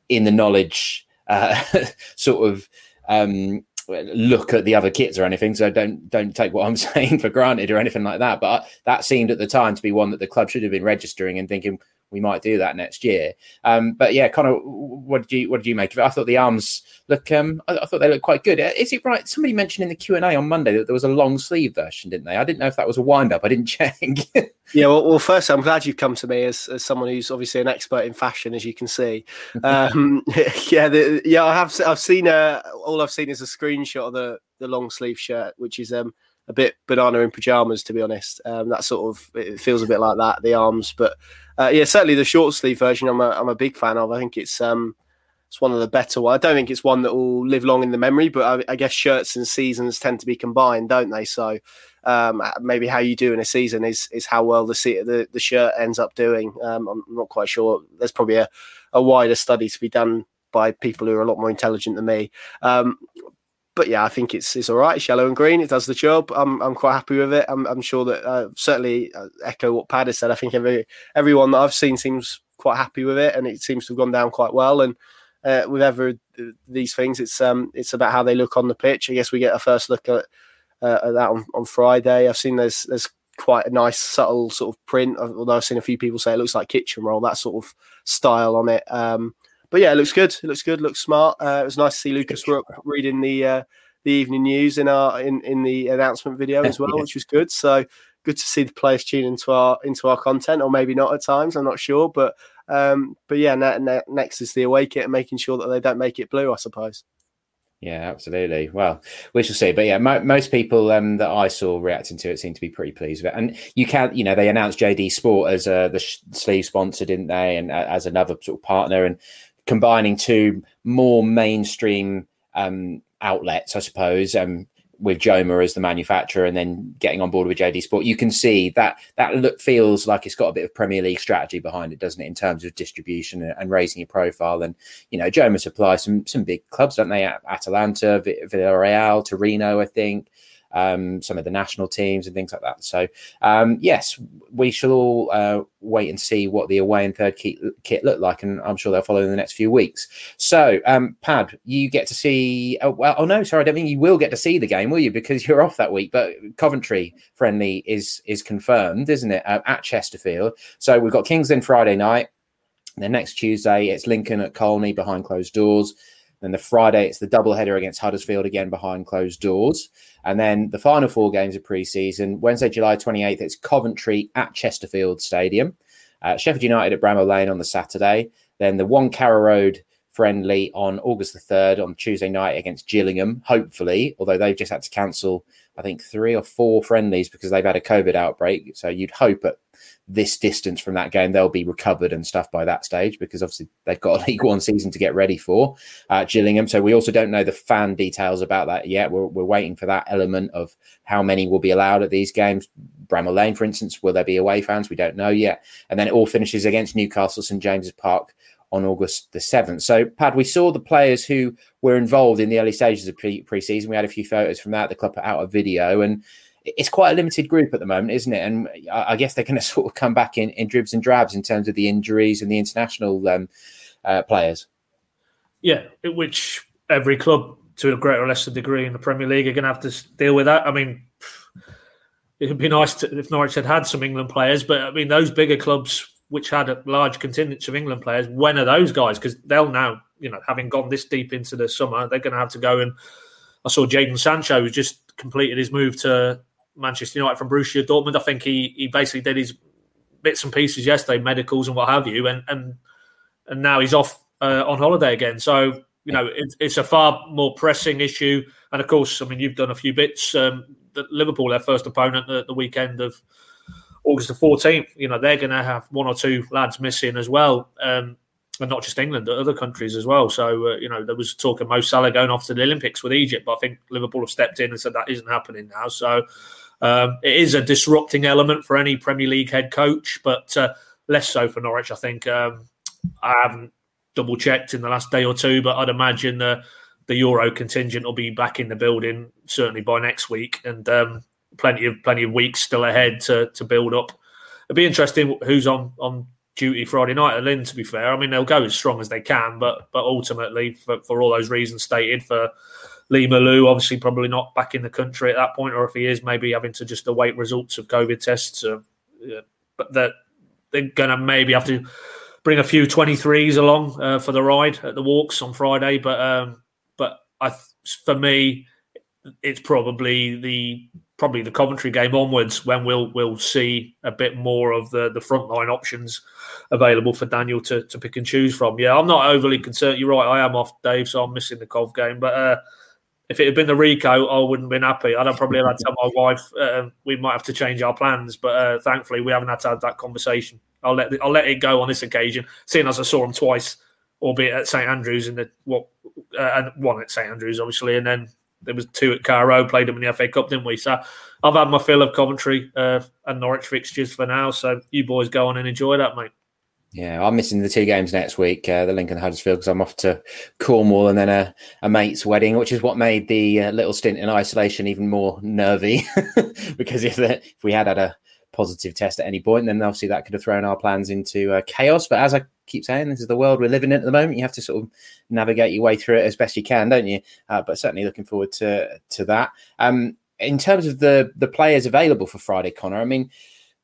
in the knowledge uh, sort of um, look at the other kits or anything. So don't don't take what I'm saying for granted or anything like that. But that seemed at the time to be one that the club should have been registering and thinking we might do that next year. Um, but yeah, kind of, what did you what did you make of it? I thought the arms look, um, I, I, thought they looked quite good. Uh, is it right? Somebody mentioned in the Q and A on Monday that there was a long sleeve version, didn't they? I didn't know if that was a wind up. I didn't check. yeah, well, well, first, I'm glad you've come to me as, as someone who's obviously an expert in fashion, as you can see. Um, yeah, the, yeah, I have. I've seen a, uh, all I've seen is a screenshot of the the long sleeve shirt, which is um a bit banana in pajamas, to be honest. Um, that sort of it feels a bit like that. The arms, but uh, yeah, certainly the short sleeve version. I'm a, I'm a big fan of. I think it's um, it's one of the better ones. I don't think it's one that will live long in the memory, but I, I guess shirts and seasons tend to be combined, don't they? So um, maybe how you do in a season is is how well the the, the shirt ends up doing. Um, I'm not quite sure. There's probably a, a wider study to be done by people who are a lot more intelligent than me. Um, but yeah, I think it's it's all right. It's yellow and green. It does the job. I'm I'm quite happy with it. I'm, I'm sure that uh, certainly uh, echo what Pad has said. I think every everyone that I've seen seems quite happy with it, and it seems to have gone down quite well. And uh, with ever these things, it's um it's about how they look on the pitch. I guess we get a first look at, uh, at that on, on Friday. I've seen there's there's quite a nice subtle sort of print. Although I've seen a few people say it looks like kitchen roll, that sort of style on it. Um, but yeah, it looks good. It looks good. Looks smart. Uh, it was nice to see Lucas Rupp reading the uh, the evening news in our in, in the announcement video as well, which was good. So good to see the players tune into our into our content, or maybe not at times. I'm not sure, but um, but yeah, ne- ne- next is the away kit and making sure that they don't make it blue, I suppose. Yeah, absolutely. Well, we shall see. But yeah, mo- most people um, that I saw reacting to it seemed to be pretty pleased with it. And you can't, you know, they announced JD Sport as uh, the sh- sleeve sponsor, didn't they? And uh, as another sort of partner. And combining two more mainstream um, outlets, I suppose, um, with Joma as the manufacturer, and then getting on board with JD Sport, you can see that that look feels like it's got a bit of Premier League strategy behind it, doesn't it, in terms of distribution and, and raising your profile. And you know, Joma supply some some big clubs, don't they? Atalanta, Villarreal, Torino, I think um, some of the national teams and things like that. So, um, yes, we shall all uh, wait and see what the away and third kit, kit look like, and I'm sure they'll follow in the next few weeks. So, um, Pad, you get to see. Oh, well, oh no, sorry, I don't think you will get to see the game, will you? Because you're off that week. But Coventry friendly is is confirmed, isn't it, uh, at Chesterfield? So we've got Kings Lynn Friday night. Then next Tuesday, it's Lincoln at Colney behind closed doors. Then the Friday, it's the double header against Huddersfield again behind closed doors. And then the final four games of pre-season, Wednesday, July 28th, it's Coventry at Chesterfield Stadium. Uh, Sheffield United at Bramall Lane on the Saturday. Then the one Carrow Road friendly on August the 3rd on Tuesday night against Gillingham, hopefully, although they've just had to cancel, I think, three or four friendlies because they've had a COVID outbreak. So you'd hope at this distance from that game, they'll be recovered and stuff by that stage because obviously they've got a League One season to get ready for Gillingham. So we also don't know the fan details about that yet. We're, we're waiting for that element of how many will be allowed at these games. Bramall Lane, for instance, will there be away fans? We don't know yet. And then it all finishes against Newcastle St James's Park on August the 7th. So, Pad, we saw the players who were involved in the early stages of pre season. We had a few photos from that. The club put out a video, and it's quite a limited group at the moment, isn't it? And I guess they're going to sort of come back in, in dribs and drabs in terms of the injuries and the international um, uh, players. Yeah, which every club to a greater or lesser degree in the Premier League are going to have to deal with that. I mean, it would be nice to, if Norwich had had some England players, but I mean, those bigger clubs which had a large contingent of England players, when are those guys? Because they'll now, you know, having gone this deep into the summer, they're going to have to go and. I saw Jadon Sancho who just completed his move to Manchester United from Borussia Dortmund. I think he he basically did his bits and pieces yesterday, medicals and what have you, and and and now he's off uh, on holiday again. So you know it, it's a far more pressing issue. And of course, I mean you've done a few bits. Um, Liverpool, their first opponent, the, the weekend of August the 14th, you know, they're going to have one or two lads missing as well. Um, and not just England, other countries as well. So, uh, you know, there was talk of Mo Salah going off to the Olympics with Egypt, but I think Liverpool have stepped in and said that isn't happening now. So, um, it is a disrupting element for any Premier League head coach, but uh, less so for Norwich, I think. Um, I haven't double checked in the last day or two, but I'd imagine the, the Euro contingent will be back in the building certainly by next week. And um, plenty of plenty of weeks still ahead to to build up. It'd be interesting who's on on duty Friday night at Lynn. To be fair, I mean they'll go as strong as they can, but but ultimately for, for all those reasons stated for. Lees-Melou, obviously, probably not back in the country at that point, or if he is, maybe having to just await results of COVID tests. Uh, yeah. But that they're going to maybe have to bring a few 23s along uh, for the ride at the walks on Friday. But um, but I, for me, it's probably the probably the Coventry game onwards when we'll we'll see a bit more of the the frontline options available for Daniel to, to pick and choose from. Yeah, I'm not overly concerned. You're right, I am off, Dave, so I'm missing the Cov game. But uh, if it had been the Ricoh, I wouldn't have been happy. I'd have probably had to tell my wife uh, we might have to change our plans. But uh, thankfully, we haven't had to have that conversation. I'll let the, I'll let it go on this occasion, seeing as I saw him twice, albeit at St Andrews in the what uh, and one at St Andrews obviously, and then there was two at Carrow. Played them in the FA Cup, didn't we? So I've had my fill of Coventry uh, and Norwich fixtures for now. So you boys go on and enjoy that, mate. Yeah, I'm missing the two games next week, uh, the Lincoln Huddersfield, because I'm off to Cornwall and then a, a mate's wedding, which is what made the uh, little stint in isolation even more nervy. because if the, if we had had a positive test at any point, then obviously that could have thrown our plans into uh, chaos. But as I keep saying, this is the world we're living in at the moment. You have to sort of navigate your way through it as best you can, don't you? Uh, but certainly looking forward to to that. Um, in terms of the the players available for Friday, Connor, I mean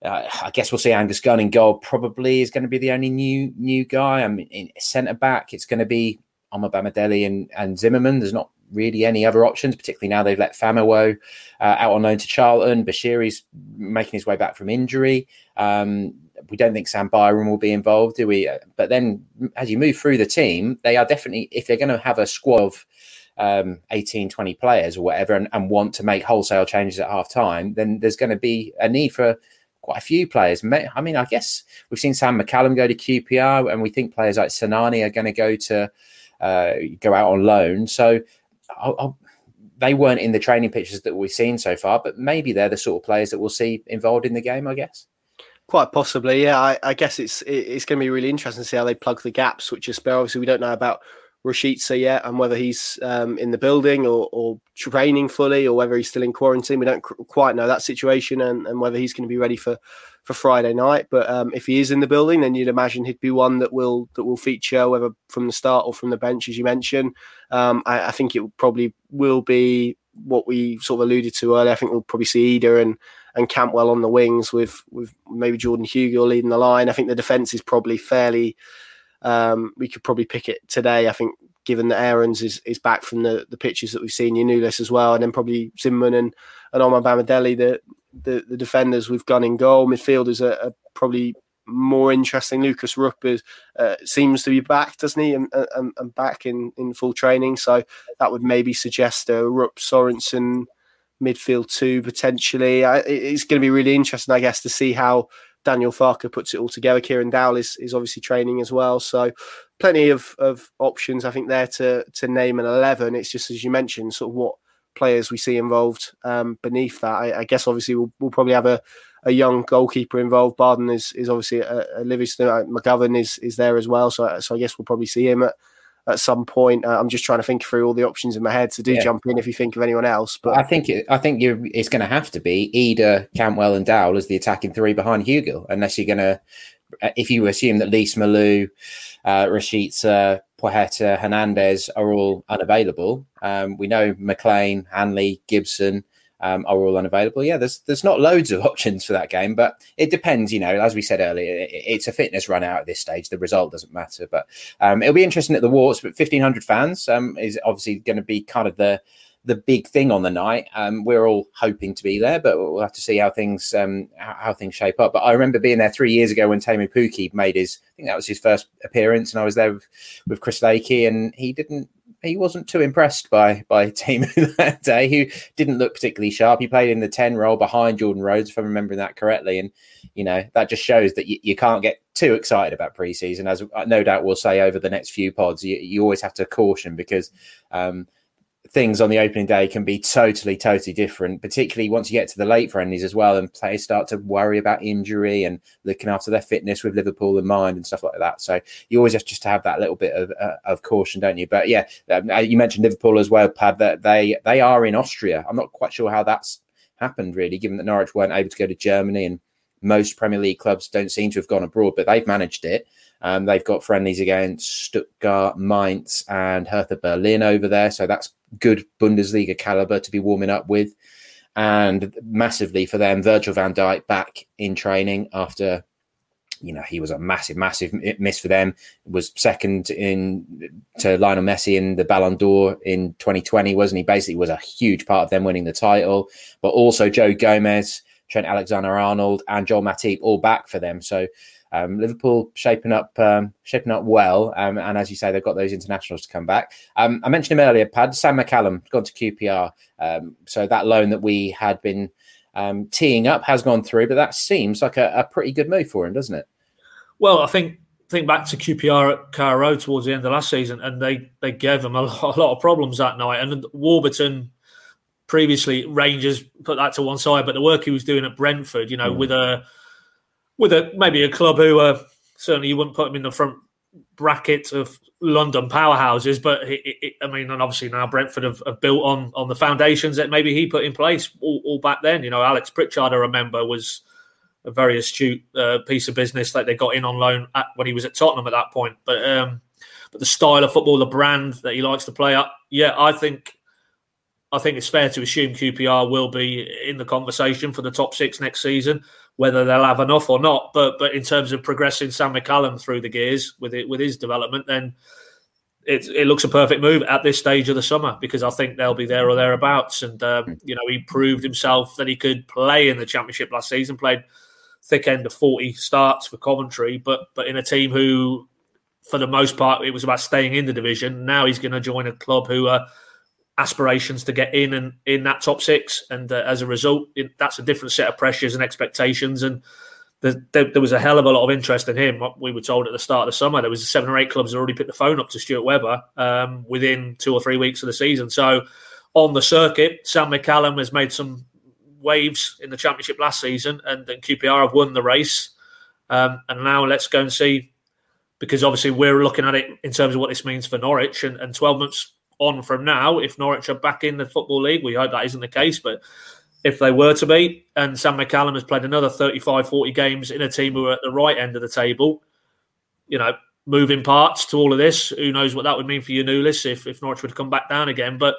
uh, I guess we'll see Angus Gunn in goal. Probably is going to be the only new new guy. I mean, in centre back, it's going to be Omobamidele and, and Zimmermann. There's not really any other options, particularly now they've let Famewo uh, out on loan to Charlton. Bashiri's making his way back from injury. Um, we don't think Sam Byram will be involved, do we? But then as you move through the team, they are definitely, if they're going to have a squad of um, 18, 20 players or whatever and, and want to make wholesale changes at half time, then there's going to be a need for quite a few players. I mean, I guess we've seen Sam McCallum go to QPR, and we think players like Sinani are going to go to uh, go out on loan. So I'll, I'll, they weren't in the training pictures that we've seen so far, but maybe they're the sort of players that we'll see involved in the game. I guess. Quite possibly, yeah. I, I guess it's it's going to be really interesting to see how they plug the gaps, which is. Obviously, we don't know about Rashica yet and whether he's um, in the building or, or, training fully or whether he's still in quarantine. We don't quite know that situation and, and, whether he's going to be ready for, for Friday night. But um, if he is in the building, then you'd imagine he'd be one that will that will feature whether from the start or from the bench, as you mentioned. Um, I, I, think it probably will be what we sort of alluded to earlier. I think we'll probably see Idah and and Cantwell on the wings with with maybe Jordan Hugill leading the line. I think the defence is probably fairly um, we could probably pick it today. I think, given that Aarons is, is back from the, the pitches that we've seen, Giannoulis as well, and then probably Zimmermann and, and Omar Omobamidele, the, the, the defenders with Gunn in goal. Midfielders are, are probably more interesting. Lucas Rupp is, uh, seems to be back, doesn't he? And, and, and, back in, in full training. So that would maybe suggest a Rupp Sorensen midfield two potentially. I, it's going to be really interesting, I guess, to see how Daniel Farke puts it all together. Kieran Dowell is, is obviously training as well. So plenty of, of options, I think, there to to name an 11. It's just, as you mentioned, sort of what players we see involved um, beneath that. I, I, guess, obviously, we'll, we'll probably have a, a young goalkeeper involved. Barden is, is obviously a, a Livingston. Uh, McGovern is, is there as well. So, so I guess we'll probably see him at, at some point. Uh, I'm just trying to think through all the options in my head. So do yeah. jump in if you think of anyone else. But I think it, I think you it's going to have to be Idah, Cantwell, and Dowell as the attacking three behind Hugill, unless you're going to. Uh, if you assume that Lees-Melou, uh, Rashica, Placheta, Hernandez are all unavailable, um, we know McLean, Hanley, Gibson, um, are all unavailable. Yeah, there's there's not loads of options for that game, but it depends. You know, as we said earlier, it, it's a fitness run out at this stage. The result doesn't matter, but um, it'll be interesting at the Walks. But 1500 fans um, is obviously going to be kind of the the big thing on the night. Um, we're all hoping to be there, but we'll have to see how things um, how, how, things shape up. But I remember being there three years ago when Teemu Pukki made his. I think that was his first appearance, and I was there with, with Chris Lakey, and he didn't he wasn't too impressed by by Teemu that day, who didn't look particularly sharp. He played in the 10 role behind Jordan Rhodes, if I'm remembering that correctly. And, you know, that just shows that you, you can't get too excited about preseason. As no doubt we'll say over the next few pods, you, you always have to caution because um, – things on the opening day can be totally, totally different, particularly once you get to the late friendlies as well, and players start to worry about injury and looking after their fitness with Liverpool in mind and stuff like that. So you always have just to have that little bit of, uh, of caution, don't you? But yeah, um, uh, you mentioned Liverpool as well, Pad. That they they are in Austria. I'm not quite sure how that's happened really, given that Norwich weren't able to go to Germany and most Premier League clubs don't seem to have gone abroad, but they've managed it. Um, they've got friendlies against Stuttgart, Mainz, and Hertha Berlin over there, so that's good Bundesliga caliber to be warming up with. And massively for them, Virgil van Dijk back in training after, you know, he was a massive, massive miss for them. Was second in to Lionel Messi in the Ballon d'Or in 2020, wasn't he? Basically, was a huge part of them winning the title. But also Joe Gomez, Trent Alexander-Arnold, and Joel Matip all back for them. So Um, Liverpool shaping up, um, shaping up well, um, and as you say, they've got those internationals to come back. Um, I mentioned him earlier, Pad Sam McCallum gone to QPR, um, so that loan that we had been um, teeing up has gone through, but that seems like a, a pretty good move for him, doesn't it? Well, I think think back to QPR at Carrow Road towards the end of last season, and they they gave him a lot, a lot of problems that night. And Warburton previously Rangers put that to one side, but the work he was doing at Brentford, you know, mm. with a with a maybe a club who uh, certainly you wouldn't put him in the front bracket of London powerhouses, but it, it, I mean, and obviously now Brentford have, have, built on on the foundations that maybe he put in place all, all, back then. You know, Alex Pritchard, I remember, was a very astute uh, piece of business that they got in on loan at, when he was at Tottenham at that point. But um, but the style of football, the brand that he likes to play up, yeah, I think I think it's fair to assume QPR will be in the conversation for the top six next season, whether they'll have enough or not. But but in terms of progressing Sam McCallum through the gears with it with his development, then it, it looks a perfect move at this stage of the summer because I think they'll be there or thereabouts. And um, you know, he proved himself that he could play in the championship last season. Played thick end of 40 starts for Coventry, but but in a team who, for the most part, it was about staying in the division. Now he's going to join a club who are aspirations to get in and in that top six, and uh, as a result, it, that's a different set of pressures and expectations. And there, there, was a hell of a lot of interest in him. We were told at the start of the summer there was seven or eight clubs that already picked the phone up to Stuart Webber um, within two or three weeks of the season. So on the circuit, Sam McCallum has made some waves in the championship last season, and, and QPR have won the race. Um, and now let's go and see, because obviously we're looking at it in terms of what this means for Norwich. And, and 12 months on from now, if Norwich are back in the Football League, we hope that isn't the case, but if they were to be, and Sam McCallum has played another 35, 40 games in a team who are at the right end of the table, you know, moving parts to all of this. Who knows what that would mean for Giannoulis if, if Norwich would come back down again. But,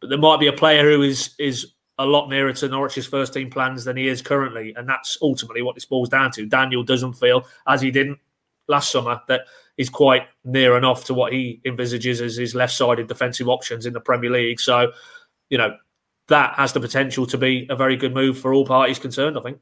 but there might be a player who is is a lot nearer to Norwich's first team plans than he is currently. And that's ultimately what this boils down to. Daniel doesn't feel, as he didn't last summer, that he's quite near enough to what he envisages as his left sided defensive options in the Premier League. So, you know, that has the potential to be a very good move for all parties concerned, I think.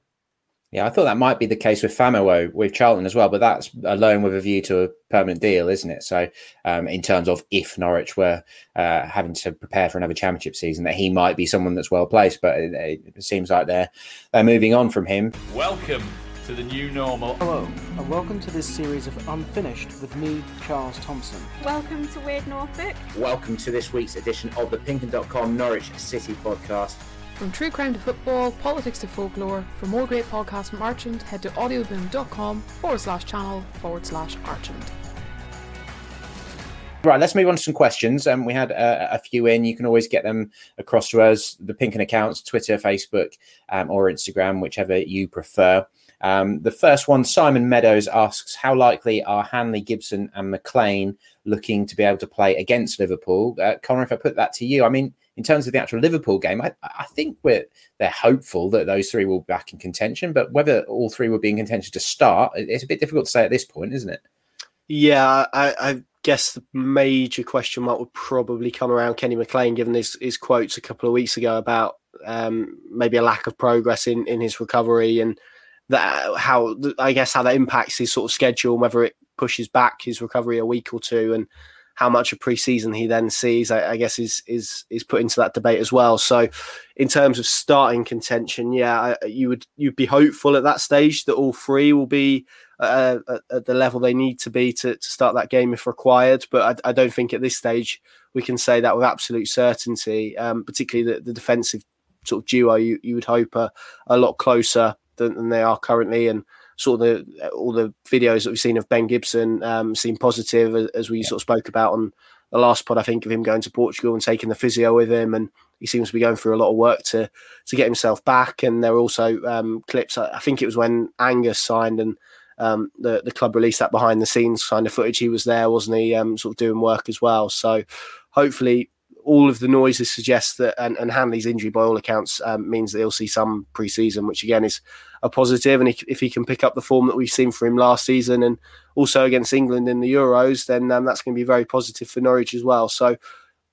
Yeah, I thought that might be the case with Famewo with Charlton as well, but that's a loan with a view to a permanent deal, isn't it? So, um, in terms of if Norwich were uh, having to prepare for another championship season, that he might be someone that's well placed, but it, it seems like they're they're moving on from him. Welcome to the new normal. Hello, and welcome to this series of Unfinished with me, Charles Thompson. Welcome to Weird Norfolk. Welcome to this week's edition of the Pinkun.com Norwich City podcast. From true crime to football, politics to folklore, for more great podcasts from Archant, head to audioboom.com forward slash channel forward slash Archant. Right, let's move on to some questions. Um, we had uh, a few in. You can always get them across to us, the Pinkun accounts, Twitter, Facebook, um, or Instagram, whichever you prefer. Um, the first one, Simon Meadows asks, How likely are Hanley, Gibson, and McLean looking to be able to play against Liverpool? Uh, Connor, if I put that to you, I mean, in terms of the actual Liverpool game, I, I think we're they're hopeful that those three will be back in contention. But whether all three will be in contention to start, it's a bit difficult to say at this point, isn't it? Yeah, I, I guess the major question mark would probably come around Kenny McLean, given his, his quotes a couple of weeks ago about um, maybe a lack of progress in, in his recovery and that how I guess how that impacts his sort of schedule, whether it pushes back his recovery a week or two, and how much of preseason he then sees, I, I, guess is is is put into that debate as well. So, in terms of starting contention, yeah, I, you would you'd be hopeful at that stage that all three will be uh, at, at, the level they need to be to, to start that game if required. But I, I, don't think at this stage we can say that with absolute certainty. Um, particularly the, the defensive sort of duo, you, you would hope are a lot closer than, than they are currently, and sort of the all the videos that we've seen of Ben Gibson um, seem positive as, as we yeah. sort of spoke about on the last pod. I think of him going to Portugal and taking the physio with him, and he seems to be going through a lot of work to to get himself back. And there were also um, clips. I think it was when Angus signed and. Um, the the club released that behind the scenes kind of footage. He was there, wasn't he? Um, sort of doing work as well. So hopefully all of the noises suggest that, and, and Hanley's injury, by all accounts, um, means that he'll see some pre-season, which again is a positive. And if, if, he can pick up the form that we've seen for him last season, and also against England in the Euros, then um, that's going to be very positive for Norwich as well. So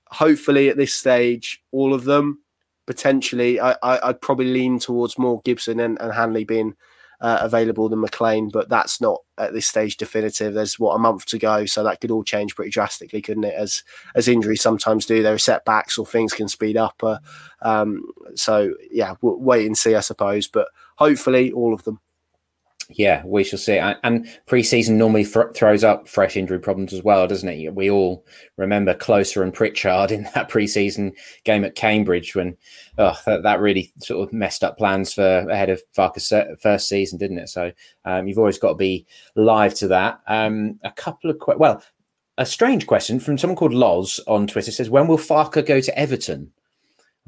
hopefully, at this stage, all of them potentially, I, I, would probably lean towards more Gibson and, and Hanley being uh, available than McLean, but that's not at this stage definitive. There's what a month to go, so that could all change pretty drastically, couldn't it? As as injuries sometimes do, there are setbacks or things can speed up. Uh, um, so yeah, we'll wait and see, I suppose. But hopefully, all of them. Yeah, we shall see. And, preseason normally th- throws up fresh injury problems as well, doesn't it? We all remember Klose and Pritchard in that preseason game at Cambridge when oh, that, that really sort of messed up plans for ahead of Farke's first season, didn't it? So um, you've always got to be live to that. Um, a couple of que- well, a strange question from someone called Loz on Twitter says, "When will Farke go to Everton?"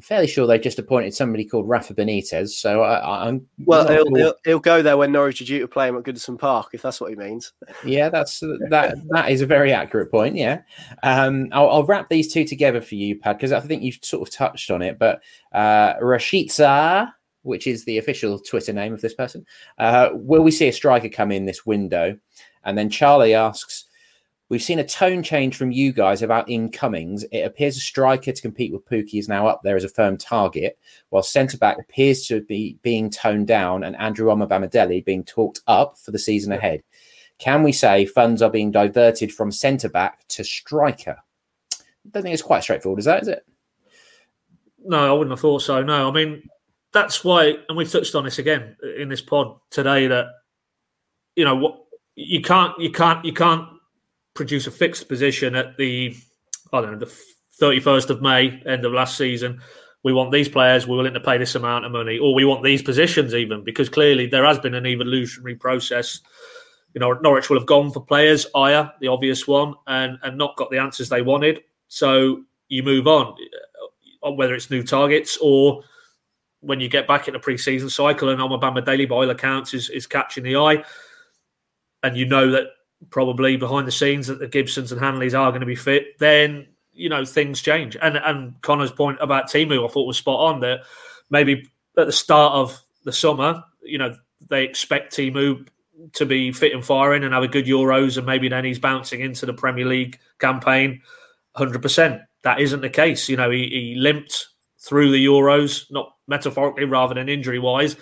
I'm fairly sure they just appointed somebody called Rafa Benitez. So I, am well. He'll, sure. he'll, he'll, go there when Norwich are due to play him at Goodison Park, if that's what he means. Yeah, that's that. that is a very accurate point. Yeah, um, I'll, I'll, wrap these two together for you, Pad, because I think you've sort of touched on it. But uh, Rashitza, which is the official Twitter name of this person, uh, will we see a striker come in this window? And then Charlie asks We've seen a tone change from you guys about incomings. It appears a striker to compete with Pukki is now up there as a firm target, while centre back appears to be being toned down and Andrew Omobamidele being talked up for the season ahead. Can we say funds are being diverted from centre back to striker? I don't think it's quite straightforward, is that, is it? No, I wouldn't have thought so. No, I mean, that's why, and we've touched on this again in this pod today that, you know, what you can't, you can't, you can't produce a fixed position at the I don't know the thirty first of May, end of last season. We want these players. We're willing to pay this amount of money, or we want these positions even because clearly there has been an evolutionary process. You know, Norwich will have gone for players, Ajer, the obvious one, and and not got the answers they wanted. So you move on, uh, whether it's new targets or when you get back in a pre-season cycle and Omobamidele by all accounts is, is catching the eye and you know that probably behind the scenes that the Gibsons and Hanleys are going to be fit, then you know things change. And and Connor's point about Teemu, I thought was spot on. That maybe at the start of the summer, you know, they expect Teemu to be fit and firing and have a good Euros, and maybe then he's bouncing into the Premier League campaign, hundred percent. That isn't the case. You know, he, he limped through the Euros, not metaphorically rather than injury wise.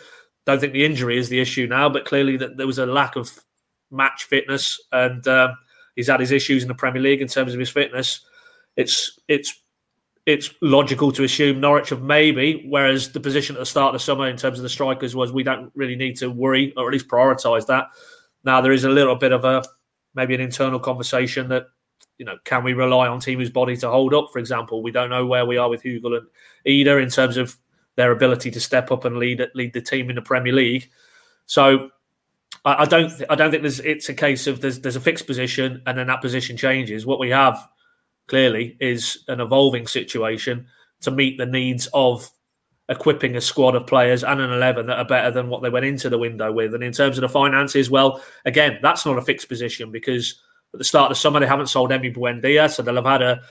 Don't think the injury is the issue now, but clearly that there was a lack of match fitness, and um, he's had his issues in the Premier League in terms of his fitness. It's it's it's logical to assume Norwich have maybe, whereas the position at the start of the summer in terms of the strikers was we don't really need to worry or at least prioritise that. Now there is a little bit of a maybe an internal conversation that you know can we rely on Teemu's body to hold up? For example, we don't know where we are with Hugill and Idah in terms of their ability to step up and lead lead the team in the Premier League. So I, I don't. Th- I don't think there's. It's a case of there's there's a fixed position and then that position changes. What we have clearly is an evolving situation to meet the needs of equipping a squad of players and an 11 that are better than what they went into the window with. And in terms of the finances, well, again, that's not a fixed position because at the start of the summer, they haven't sold Emi Buendia. So they'll have had a,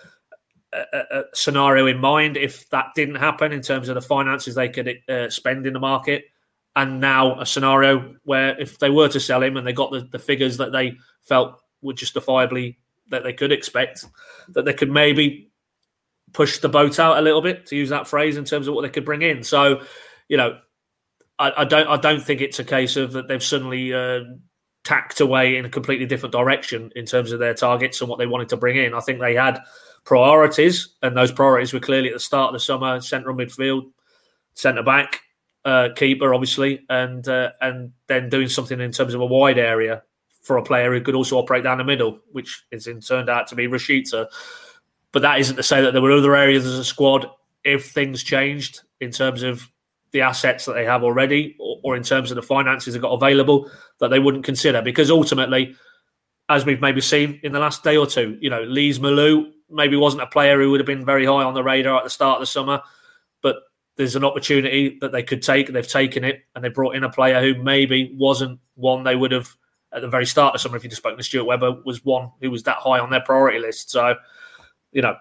a, a, scenario in mind if that didn't happen in terms of the finances they could uh, spend in the market and now a scenario where if they were to sell him and they got the, the figures that they felt were justifiably that they could expect, that they could maybe push the boat out a little bit, to use that phrase, in terms of what they could bring in. So, you know, I, I don't I don't think it's a case of that they've suddenly uh, tacked away in a completely different direction in terms of their targets and what they wanted to bring in. I think they had priorities, and those priorities were clearly at the start of the summer: central midfield, centre back, uh, keeper, obviously, and uh, and then doing something in terms of a wide area for a player who could also operate down the middle, which is in turned out to be Rashica. But that isn't to say that there were other areas as a squad if things changed in terms of the assets that they have already or, or in terms of the finances they've got available that they wouldn't consider. Because ultimately, as we've maybe seen in the last day or two, you know, Lees-Melou maybe wasn't a player who would have been very high on the radar at the start of the summer, there's an opportunity that they could take. They've taken it, and they brought in a player who maybe wasn't one they would have at the very start of summer. If you just spoke to Stuart Webber, was one who was that high on their priority list. So, you know,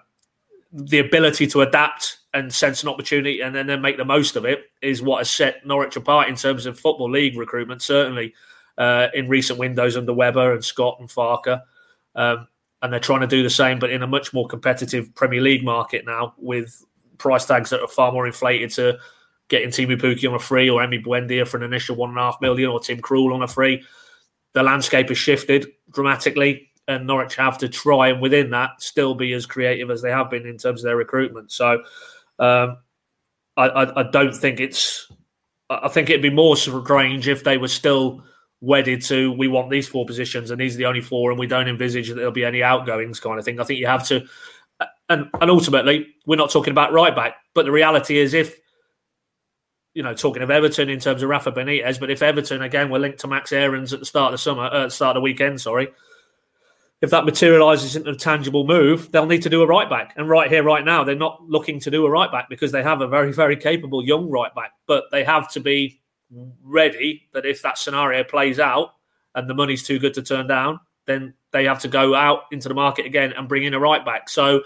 the ability to adapt and sense an opportunity and then, then make the most of it is what has set Norwich apart in terms of football league recruitment. Certainly, uh, in recent windows under Webber and Scott and Farke. Um, and they're trying to do the same, but in a much more competitive Premier League market now with price tags that are far more inflated to getting Teemu Pukki on a free or Emi Buendia for an initial one and a half million or Tim Krul on a free. The landscape has shifted dramatically, and Norwich have to try and within that still be as creative as they have been in terms of their recruitment. So um, I, I, I don't think it's. I think it'd be more strange if they were still wedded to we want these four positions and these are the only four and we don't envisage that there'll be any outgoings kind of thing. I think you have to and and ultimately we're not talking about right back, but the reality is if you know, talking of Everton in terms of Rafa Benitez, but if Everton again were linked to Max Aarons at the start of the summer, uh, start of the weekend, sorry, if that materialises into a tangible move, they'll need to do a right back. And right here, right now, they're not looking to do a right back because they have a very, very capable young right back. But they have to be ready that if that scenario plays out and the money's too good to turn down, then they have to go out into the market again and bring in a right back. So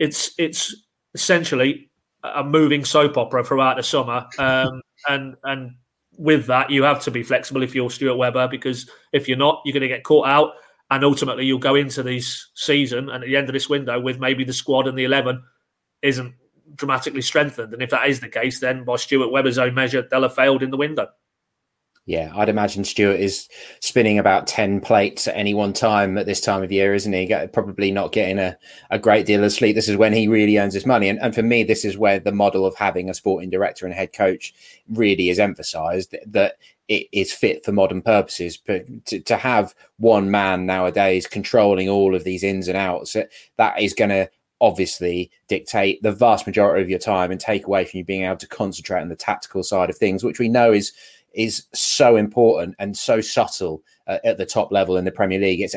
it's it's essentially a moving soap opera throughout the summer, um, and and with that you have to be flexible if you're Stuart Webber because if you're not, you're going to get caught out, and ultimately you'll go into this season and at the end of this window with maybe the squad and the eleven isn't dramatically strengthened. And if that is the case, then by Stuart Webber's own measure, they'll have failed in the window. Yeah, I'd imagine Stuart is spinning about 10 plates at any one time at this time of year, isn't he? Probably not getting a, a great deal of sleep. This is when he really earns his money. And, and for me, this is where the model of having a sporting director and head coach really is emphasized that it is fit for modern purposes. But to, to have one man nowadays controlling all of these ins and outs, that is going to obviously dictate the vast majority of your time and take away from you being able to concentrate on the tactical side of things, which we know is is so important and so subtle uh, at the top level in the Premier League. It's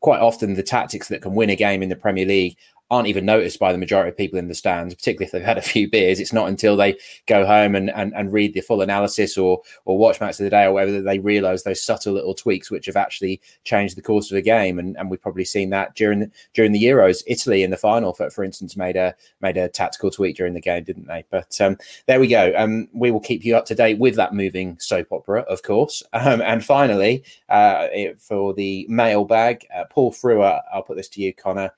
quite often the tactics that can win a game in the Premier League aren't even noticed by the majority of people in the stands, particularly if they've had a few beers. It's not until they go home and, and, and read the full analysis or or watch match of the day or whatever that they realise those subtle little tweaks which have actually changed the course of the game. And, and we've probably seen that during the, during the Euros. Italy in the final, for, for instance, made a made a tactical tweak during the game, didn't they? But um, there we go. Um, we will keep you up to date with that moving soap opera, of course. Um, and finally, uh, for the mailbag, uh, Paul Frewer, I'll put this to you, Connor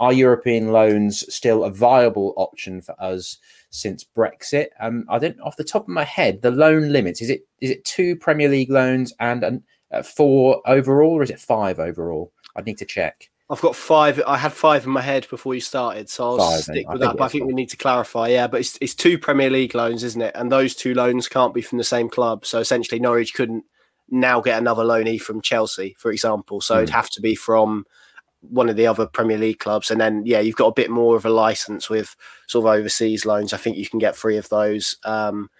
are European loans still a viable option for us since Brexit? Um, I don't, off the top of my head, the loan limits is it is it two Premier League loans and an, uh, four overall, or is it five overall? I'd need to check. I've got five. I had five in my head before you started, so I'll five, stick with I that. But I think we need to clarify. Yeah, but it's, it's two Premier League loans, isn't it? And those two loans can't be from the same club. So essentially, Norwich couldn't now get another loanee from Chelsea, for example. So mm. it'd have to be from one of the other Premier League clubs. And then, yeah, you've got a bit more of a license with sort of overseas loans. I think you can get three of those. Um,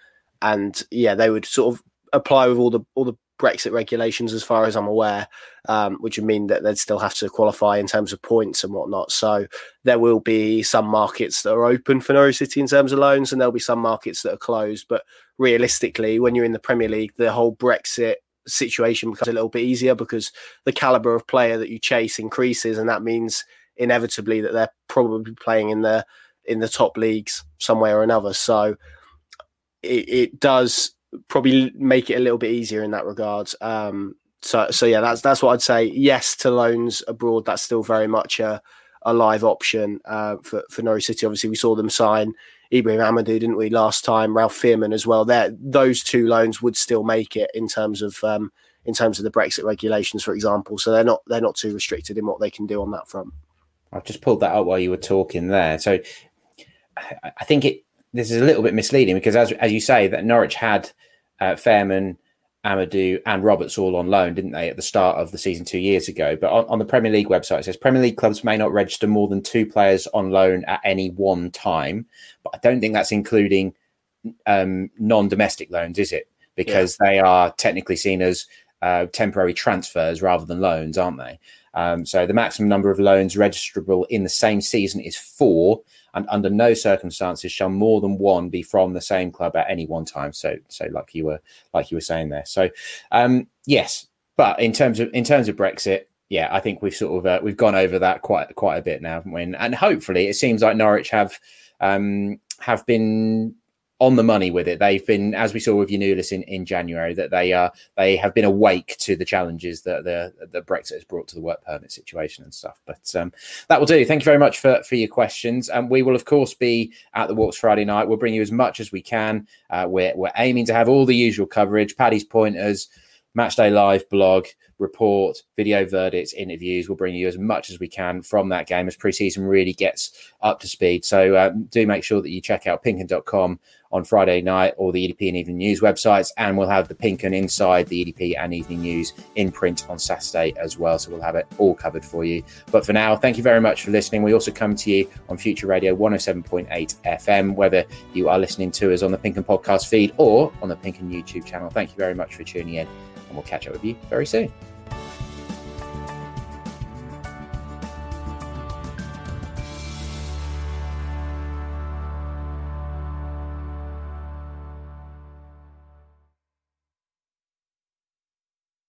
and yeah, they would sort of apply with all the all the Brexit regulations, as far as I'm aware, um, which would mean that they'd still have to qualify in terms of points and whatnot. So there will be some markets that are open for Norwich City in terms of loans, and there'll be some markets that are closed. But realistically, when you're in the Premier League, the whole Brexit situation becomes a little bit easier because the caliber of player that you chase increases, and that means inevitably that they're probably playing in the in the top leagues somewhere or another. So it, it does probably make it a little bit easier in that regard. Um, so so yeah, that's that's what I'd say. Yes to loans abroad. That's still very much a a live option uh, for for Norwich City. Obviously, we saw them sign Ibrahim Amadou, didn't we, last time? Ralf Fährmann as well. There, those two loans would still make it in terms of um, in terms of the Brexit regulations, for example. So they're not they're not too restricted in what they can do on that front. I've just pulled that up while you were talking there. So I think it this is a little bit misleading because as as you say that Norwich had uh, Fährmann Amadou and Roberts all on loan, didn't they, at the start of the season two years ago? But on, on, the Premier League website, it says Premier League clubs may not register more than two players on loan at any one time. But I don't think that's including um, non domestic loans, is it? Because yeah. they are technically seen as uh, temporary transfers rather than loans, aren't they? Um, so the maximum number of loans registrable in the same season is four and under no circumstances shall more than one be from the same club at any one time. So, so like you were, like you were saying there. So, um, yes, but in terms of in terms of Brexit, yeah, I think we've sort of uh, we've gone over that quite quite a bit now. When and hopefully, it seems like Norwich have um, have been on the money with it. They've been, as we saw with Giannoulis in, in January, that they are they have been awake to the challenges that the the Brexit has brought to the work permit situation and stuff. But um, that will do. Thank you very much for for your questions. And we will of course be at the Walks Friday night. We'll bring you as much as we can. Uh, we're we're aiming to have all the usual coverage, Paddy's pointers, Matchday Live blog report, video verdicts, interviews. We'll bring you as much as we can from that game as preseason really gets up to speed. So um, do make sure that you check out pinkun.com on Friday night or the EDP and Evening News websites. And we'll have the Pink Un inside the EDP and Evening News in print on Saturday as well. So we'll have it all covered for you. But for now, thank you very much for listening. We also come to you on Future Radio 107.8 FM, whether you are listening to us on the Pink Un podcast feed or on the Pink Un YouTube channel. Thank you very much for tuning in, and we'll catch up with you very soon.